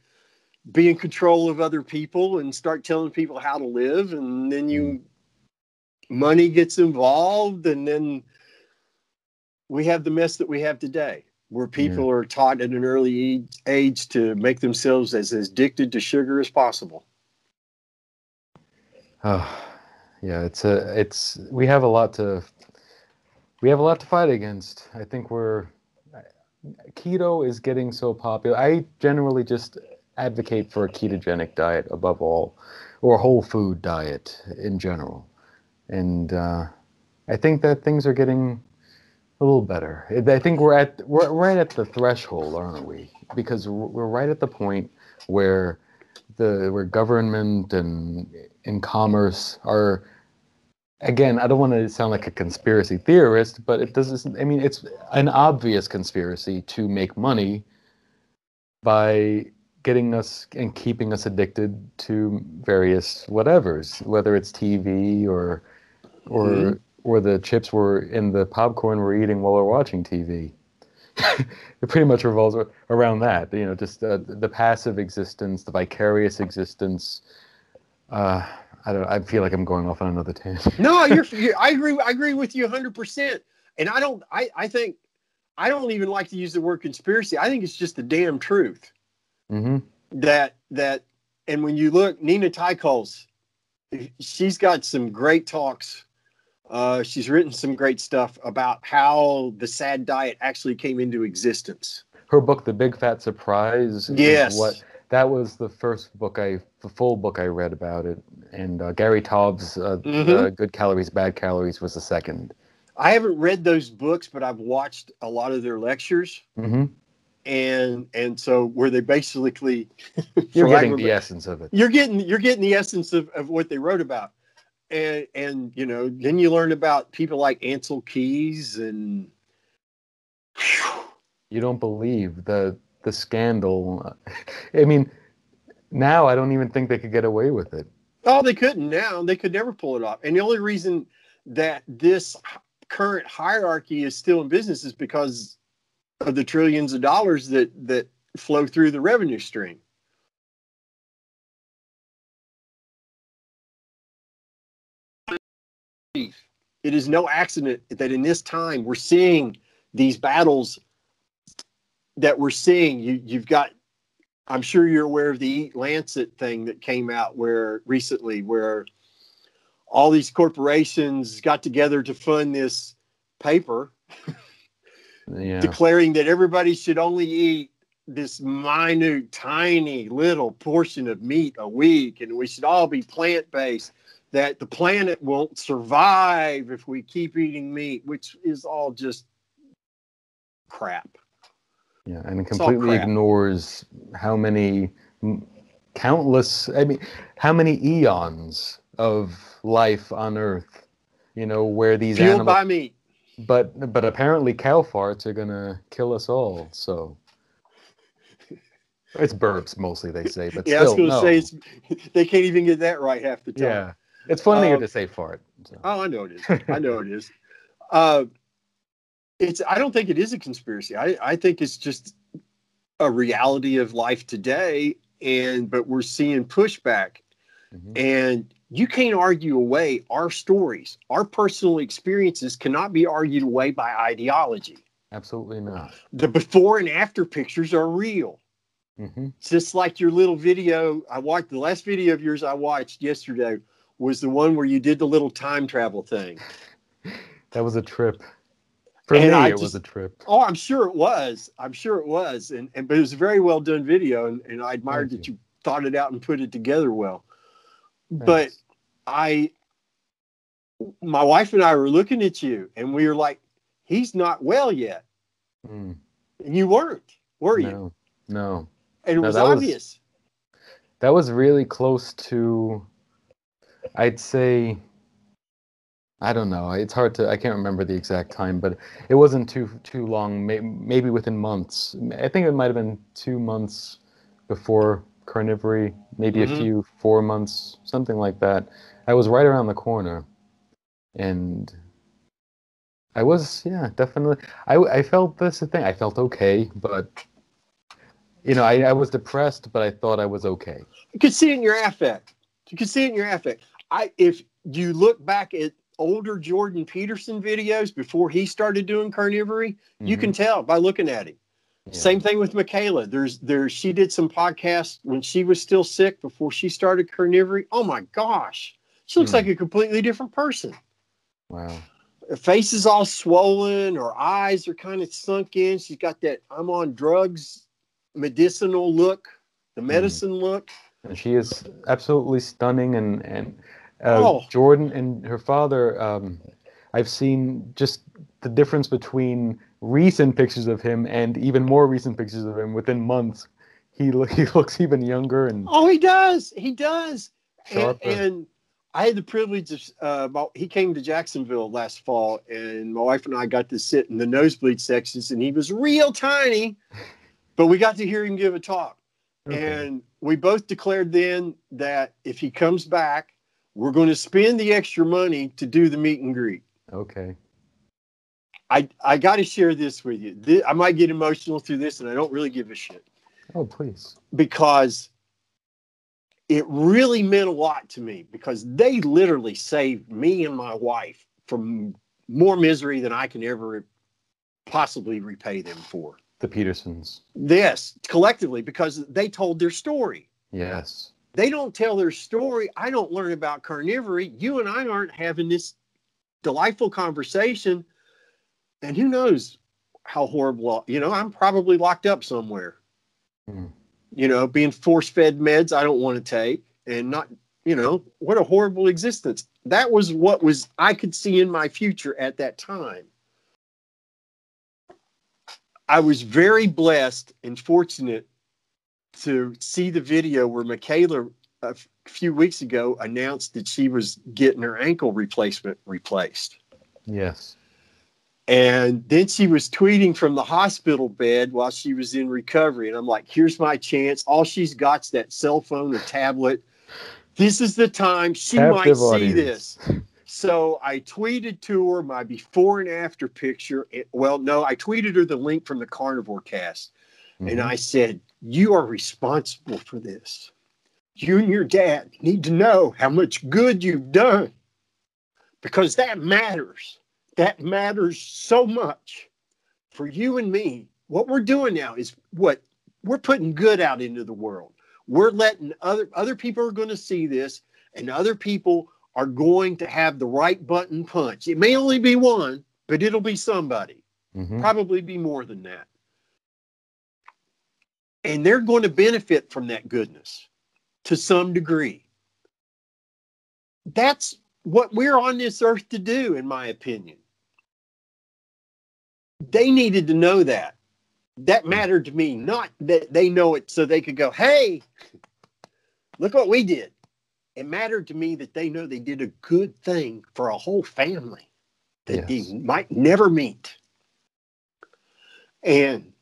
be in control of other people and start telling people how to live and then you money gets involved and then we have the mess that we have today where people are taught at an early age- age to make themselves as addicted to sugar as possible Oh, yeah, it's a it's we have a lot to we have a lot to fight against. I think we're keto is getting so popular. I generally just advocate for a ketogenic diet above all, or a whole food diet in general, and uh, I think that things are getting a little better. I think we're at we're right at the threshold, aren't we? Because we're right at the point where the where government and in commerce are again i don't want to sound like a conspiracy theorist but it doesn't i mean it's an obvious conspiracy to make money by getting us and keeping us addicted to various whatevers whether it's tv or or Mhm. or the chips we're in the popcorn we're eating while we're watching tv it pretty much revolves around that you know just uh, the passive existence the vicarious existence uh, I don't. I feel like I'm going off on another tangent. No, you're, you I agree. I agree with you 100. percent And I don't. I I think I don't even like to use the word conspiracy. I think it's just the damn truth hmm that that. And when you look, Nina Teicholz, she's got some great talks. Uh, she's written some great stuff about how the sad diet actually came into existence. Her book, The Big Fat Surprise. is Yes. What that was the first book I, the full book I read about it, and uh, Gary Taubes, uh, Mhm. uh, Good Calories, Bad Calories was the second. I haven't read those books, but I've watched a lot of their lectures, hmm and and so where they basically You're getting the essence of it. you're getting you're getting the essence of, of what they wrote about and and you know then you learn about people like Ancel Keys and You don't believe the the scandal. I mean, now I don't even think they could get away with it. oh they couldn't now they could never pull it off and the only reason that this current hierarchy is still in business is because of the trillions of dollars that that flow through the revenue stream it is no accident that in this time we're seeing these battles that we're seeing. You, you've got, I'm sure you're aware of the Eat Lancet thing that came out where recently, where all these corporations got together to fund this paper Yeah. declaring that everybody should only eat this minute, tiny little portion of meat a week, and we should all be plant based. That the planet won't survive if we keep eating meat, which is all just crap. Yeah, and it completely ignores how many countless, I mean, how many eons of life on Earth, you know, where these Fueled animals. by meat. But but apparently cow farts are gonna kill us all. So it's burps mostly they say, but Yeah, I was still going to no. say they can't even get that right half the time. yeah, it's funnier Um, to say fart. so. Oh, I know it is. I know it is. Uh, it's. I don't think it is a conspiracy. I, I think it's just a reality of life today. And but we're seeing pushback, Mhm. and you can't argue away our stories, our personal experiences cannot be argued away by ideology. Absolutely not. The before and after pictures are real. hmm It's just like your little video I watched. The last video of yours I watched yesterday was the one where you did the little time travel thing. That was a trip. For And me, I it just- was a trip. Oh, I'm sure it was. I'm sure it was. And, and but it was a very well done video, and, and I admired Thank that you thought it out and put it together well. But I, my wife and I were looking at you, and we were like, "He's not well yet," Mm, and you weren't, were you? no, no. And it No, was that was- obvious. That was really close to, I'd say, I don't know. It's hard to, I can't remember the exact time, but it wasn't too too long. May, maybe within months. I think it might have been two months before carnivory, maybe Mhm. a few four months, something like that. I was right around the corner, and I was, yeah, definitely. I I felt this thing. I felt okay, but you know, I, I was depressed, but I thought I was okay. You could see it in your affect. You could see it in your affect. I if you look back at older Jordan Peterson videos before he started doing carnivory, you Mhm. can tell by looking at him. Yeah. Same thing with Michaela. There's there she did some podcasts when she was still sick before she started carnivory. Oh my gosh. She looks Hmm. like a completely different person. Wow. Her face is all swollen, her eyes are kind of sunk in. She's got that I'm on drugs medicinal look, the medicine look. And she is absolutely stunning, and and uh, Oh. Jordan and her father. Um, I've seen just the difference between recent pictures of him and even more recent pictures of him within months. He lo- he looks even younger and Oh, he does. He does. And, and I had the privilege of, uh, about, he came to Jacksonville last fall, and my wife and I got to sit in the nosebleed sections, and he was real tiny, but we got to hear him give a talk. Okay. And we both declared then that if he comes back, we're going to spend the extra money to do the meet and greet. okay. I, I got to share this with you. Thi- I might get emotional through this, and I don't really give a shit. Oh please. because it really meant a lot to me because they literally saved me and my wife from more misery than I can ever possibly repay them for. The Petersons. Yes, collectively because they told their story. Yes. They don't tell their story. I don't learn about carnivory. You and I aren't having this delightful conversation. And who knows how horrible, you know, I'm probably locked up somewhere. Hmm. You know, being force fed meds I don't want to take and not, you know, what a horrible existence. That was what was I could see in my future at that time. I was very blessed and fortunate to see the video where Michaela a few weeks ago announced that she was getting her ankle replacement replaced. Yes. And then she was tweeting from the hospital bed while she was in recovery. And I'm like, here's my chance. All she's got's that cell phone or tablet. This is the time she might see audience. this. So I tweeted to her my before and after picture. It- well, no, I tweeted her the link from the carnivore cast. And Mhm. I said, You are responsible for this. You and your dad need to know how much good you've done because that matters. That matters so much for you and me. What we're doing now is what we're putting good out into the world. We're letting other other people are going to see this, and other people are going to have the right button punch. It may only be one, but it'll be somebody. Mm-hmm. Probably be more than that. And they're going to benefit from that goodness to some degree. That's what we're on this earth to do, in my opinion. They needed to know that. That mattered to me, not that they know it so they could go, hey, look what we did. It mattered to me that they know they did a good thing for a whole family that yes. they might never meet. And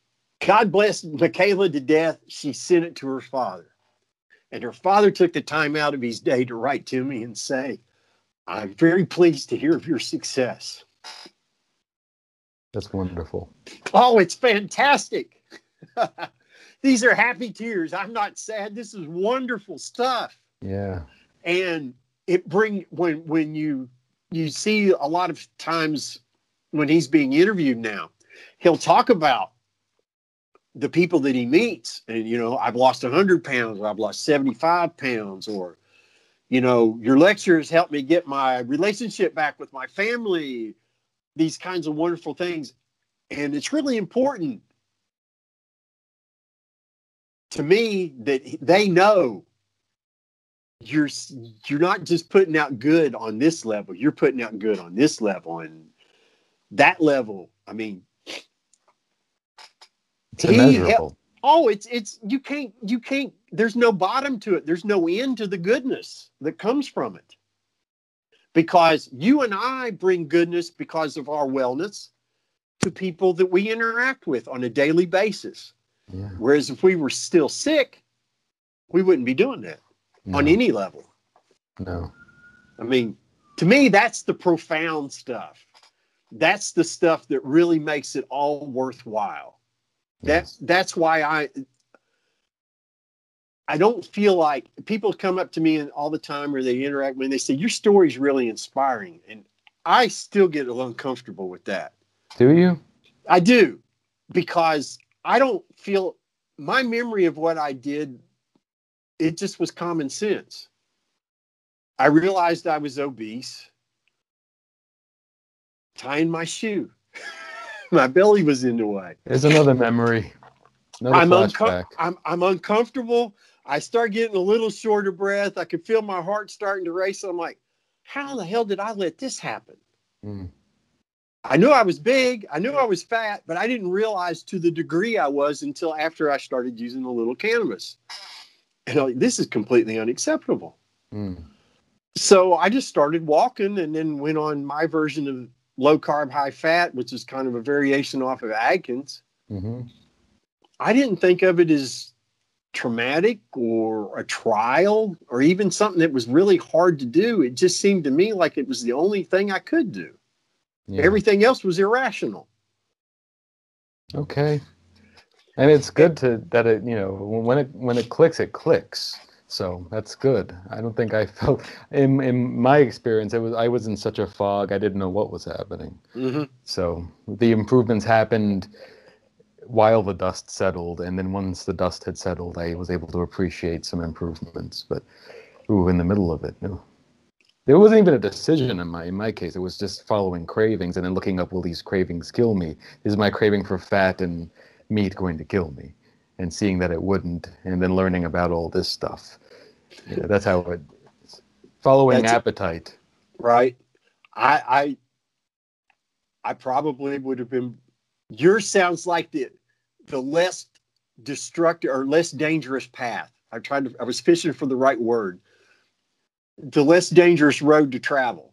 God blessed Michaela to death. She sent it to her father. And her father took the time out of his day to write to me and say, I'm very pleased to hear of your success. That's wonderful. Oh, it's fantastic. These are happy tears. I'm not sad. This is wonderful stuff. Yeah. And it bring when when you you see a lot of times when he's being interviewed now, he'll talk about the people that he meets and you know i've lost 100 pounds or i've lost 75 pounds or you know your lectures helped me get my relationship back with my family these kinds of wonderful things. And it's really important to me that they know you're you're not just putting out good on this level you're putting out good on this level and that level i mean it's immeasurable oh it's it's you can't you can't there's no bottom to it there's no end to the goodness that comes from it because you and i bring goodness because of our wellness to people that we interact with on a daily basis yeah. whereas if we were still sick we wouldn't be doing that no. on any level. No. I mean, to me, that's the profound stuff. That's the stuff that really makes it all worthwhile. That's that's why I I don't feel like people come up to me and all the time or they interact with me and they say, Your story's really inspiring. And I still get a little uncomfortable with that. Do you? I do. Because I don't feel my memory of what I did it just was common sense. I realized I was obese, tying my shoe. my belly was in the way. There's another memory. Another I'm, unco- I'm, I'm uncomfortable. I start getting a little short of breath. I could feel my heart starting to race. I'm like, how the hell did I let this happen? Mm. I knew I was big. I knew I was fat, but I didn't realize to the degree I was until after I started using a little cannabis. And like, this is completely unacceptable. Mm. So I just started walking and then went on my version of low carb, high fat, which is kind of a variation off of Atkins. Mm-hmm. I didn't think of it as traumatic or a trial or even something that was really hard to do. It just seemed to me like it was the only thing I could do. Yeah. Everything else was irrational. Okay and it's good to that it you know when it when it clicks it clicks so that's good. I don't think i felt in in my experience it was i was in such a fog i didn't know what was happening. Mm-hmm. so the improvements happened while the dust settled and then once the dust had settled i was able to appreciate some improvements but ooh in the middle of it no. There wasn't even a decision in my in my case. It was just following cravings and then looking up will these cravings kill me? Is my craving for fat and meat going to kill me and seeing that it wouldn't and then learning about all this stuff. Know, that's how it following that's appetite. Right. I i i probably would have been yours sounds like the the less destructive or less dangerous path. I tried to i was fishing for the right word. The less dangerous road to travel.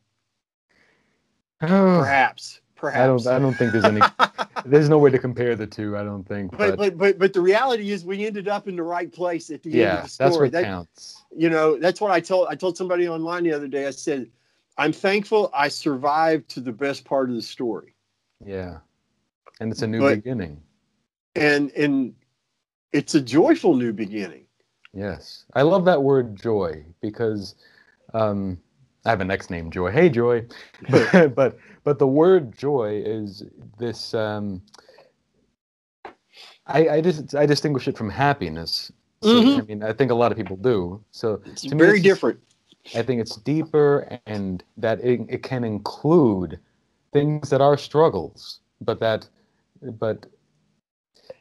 Oh. perhaps perhaps. I don't. I don't think there's any. there's no way to compare the two. I don't think. But, but but but the reality is, we ended up in the right place at the yeah, end of the story. that's what that, counts. You know, that's what I told. I told somebody online the other day. I said, "I'm thankful I survived to the best part of the story." Yeah, and it's a new but, beginning. And and it's a joyful new beginning. Yes, I love that word joy because. Um, I have a next name, Joy. Hey, Joy. But but, but the word joy is this. Um, I I just I distinguish it from happiness. So, Mhm. I mean, I think a lot of people do. So It's to very just- different. I think it's deeper and that it, it can include things that are struggles, but that, but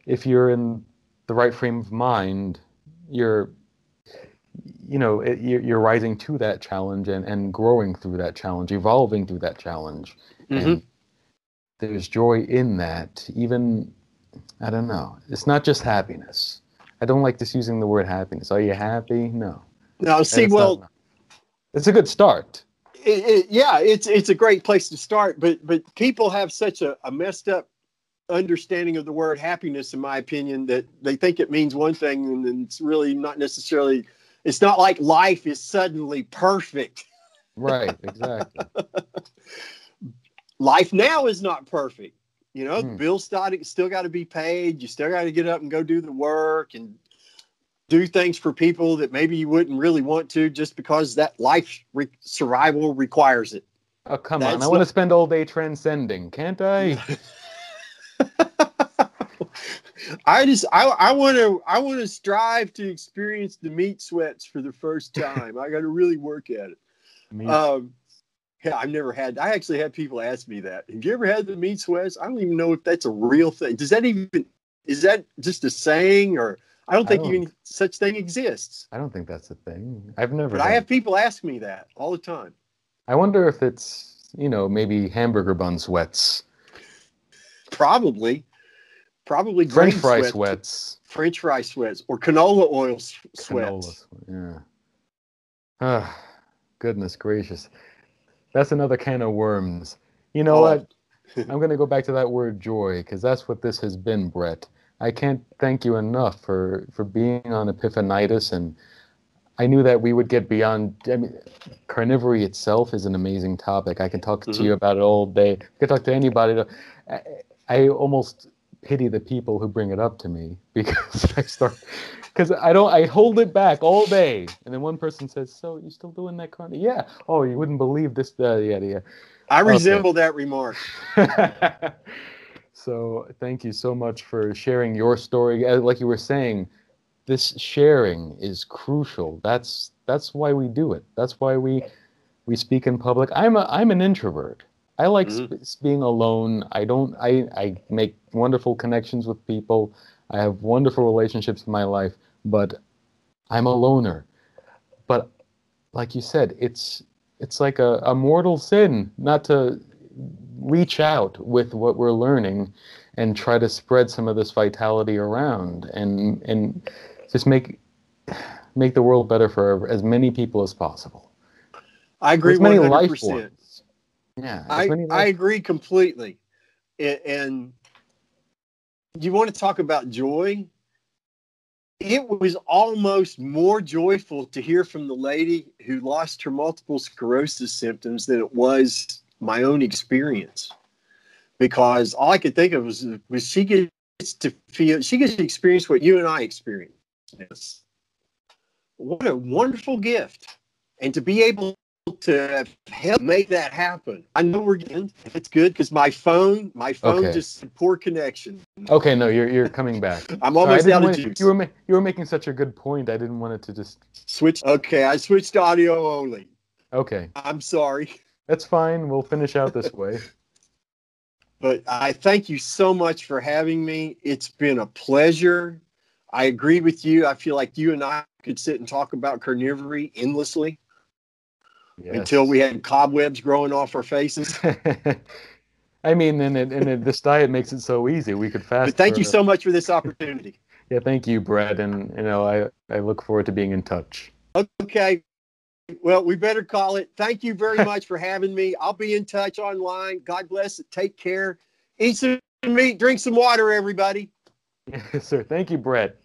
if you're in the right frame of mind, you're, you know, it, you're, you're rising to that challenge and, and growing through that challenge, evolving through that challenge. Mhm. And there's joy in that. Even, I don't know, it's not just happiness. I don't like just using the word happiness. Are you happy? No. Now, see, It's not- well, it's a good start. it, it, yeah, it's it's a great place to start, but but people have such a, a messed up understanding of the word happiness, in my opinion, that they think it means one thing, and it's really not necessarily. It's not like life is suddenly perfect. Right, exactly. Life now is not perfect. You know, Hmm. bills still, got to be paid. You still got to get up and go do the work and do things for people that maybe you wouldn't really want to just because that life re- survival requires it. Oh, come on. I want to spend all day transcending, can't I? I just I I want to I want to strive to experience the meat sweats for the first time. I got to really work at it. Me- Um, yeah, I've never had. I actually had people ask me that. Have you ever had the meat sweats? I don't even know if that's a real thing. Does that even is that just a saying or I don't I think don't- even such thing exists. I don't think that's a thing. I've never. But I have people ask me that all the time. I wonder if it's, you know, maybe hamburger bun sweats, Probably, probably French fry sweat- sweats, French fry sweats, or canola oil s- sweats. canola. Yeah. Ah, goodness gracious. That's another can of worms. You know Oh. what? I'm going to go back to that word joy because that's what this has been, Brett. I can't thank you enough for, for being on Epiphanitis. And I knew that we would get beyond. I mean, carnivory itself is an amazing topic. I can talk to you about it all day. I can talk to anybody. I, I almost pity the people who bring it up to me because I start. Because I don't, I hold it back all day, and then one person says, "So you still doing that carnival?" Yeah. Oh, you wouldn't believe this. Uh, yeah, yeah. I Okay. resemble that remark. so thank you so much for sharing your story. Uh, Like you were saying, this sharing is crucial. That's that's why we do it. That's why we we speak in public. I'm a I'm an introvert. I like Mhm. sp- being alone. I don't. I I make wonderful connections with people. I have wonderful relationships in my life, but I'm a loner. But like you said, it's it's like a, a mortal sin not to reach out with what we're learning and try to spread some of this vitality around and and just make make the world better for as many people as possible. I agree as many one hundred life percent. forms. Yeah, I I agree completely. And you want to talk about joy? It was almost more joyful to hear from the lady who lost her multiple sclerosis symptoms than it was my own experience. Because all I could think of was, was she gets to feel, she gets to experience what you and I experienced. What a wonderful gift. And to be able to help make that happen. I know we're getting it's good because my phone, my phone Okay. just poor connection. Okay, no, you're you're coming back. I'm almost out of juice. You were ma- you were making such a good point. I didn't want it to just. Switch. Okay, I switched audio only. Okay, I'm sorry, that's fine. We'll finish out this way. but I thank you so much for having me. It's been a pleasure. I agree with you. I feel like you and I could sit and talk about carnivory endlessly until we had cobwebs growing off our faces. I mean, and it, and it, this diet makes it so easy. We could fast. But thank you so much for this opportunity. Yeah, thank you, Brett, and you know, I I look forward to being in touch. Okay. Well, we better call it. Thank you very much for having me. I'll be in touch online. God bless it. Take care. Eat some meat, drink some water, everybody. Yes, sir. Thank you, Brett.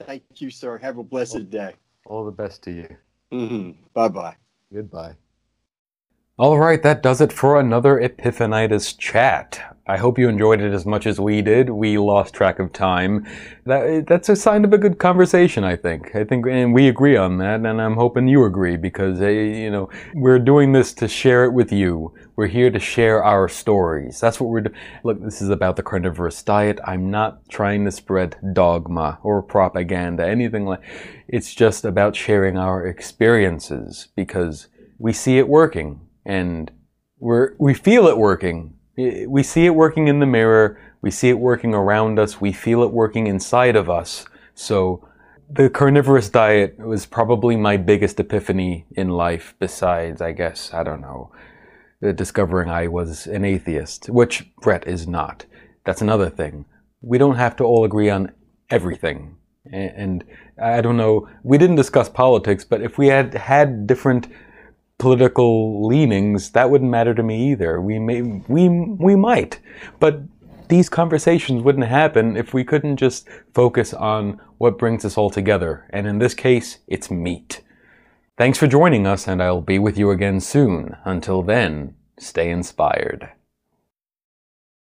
Thank you, sir. Have a blessed day. All the best to you. hmm Bye bye. Goodbye. All right, that does it for another Epiphanitis chat. I hope you enjoyed it as much as we did. We lost track of time. That, that's a sign of a good conversation, I think. I think, and we agree on that, and I'm hoping you agree because, eh, you know, we're doing this to share it with you. We're here to share our stories. That's what we're doing. Look, this is about the carnivorous diet. I'm not trying to spread dogma or propaganda, anything like. It's just about sharing our experiences because we see it working and we're we feel it working we see it working in the mirror, we see it working around us, we feel it working inside of us. So the carnivorous diet was probably my biggest epiphany in life, besides, I guess, I don't know, discovering I was an atheist, which Brett is not. That's another thing. We don't have to all agree on everything. And I don't know, we didn't discuss politics, but if we had had different political leanings, that wouldn't matter to me either. We may, we, we might, but these conversations wouldn't happen if we couldn't just focus on what brings us all together. And in this case, it's meat. Thanks for joining us, and I'll be with you again soon. Until then, stay inspired.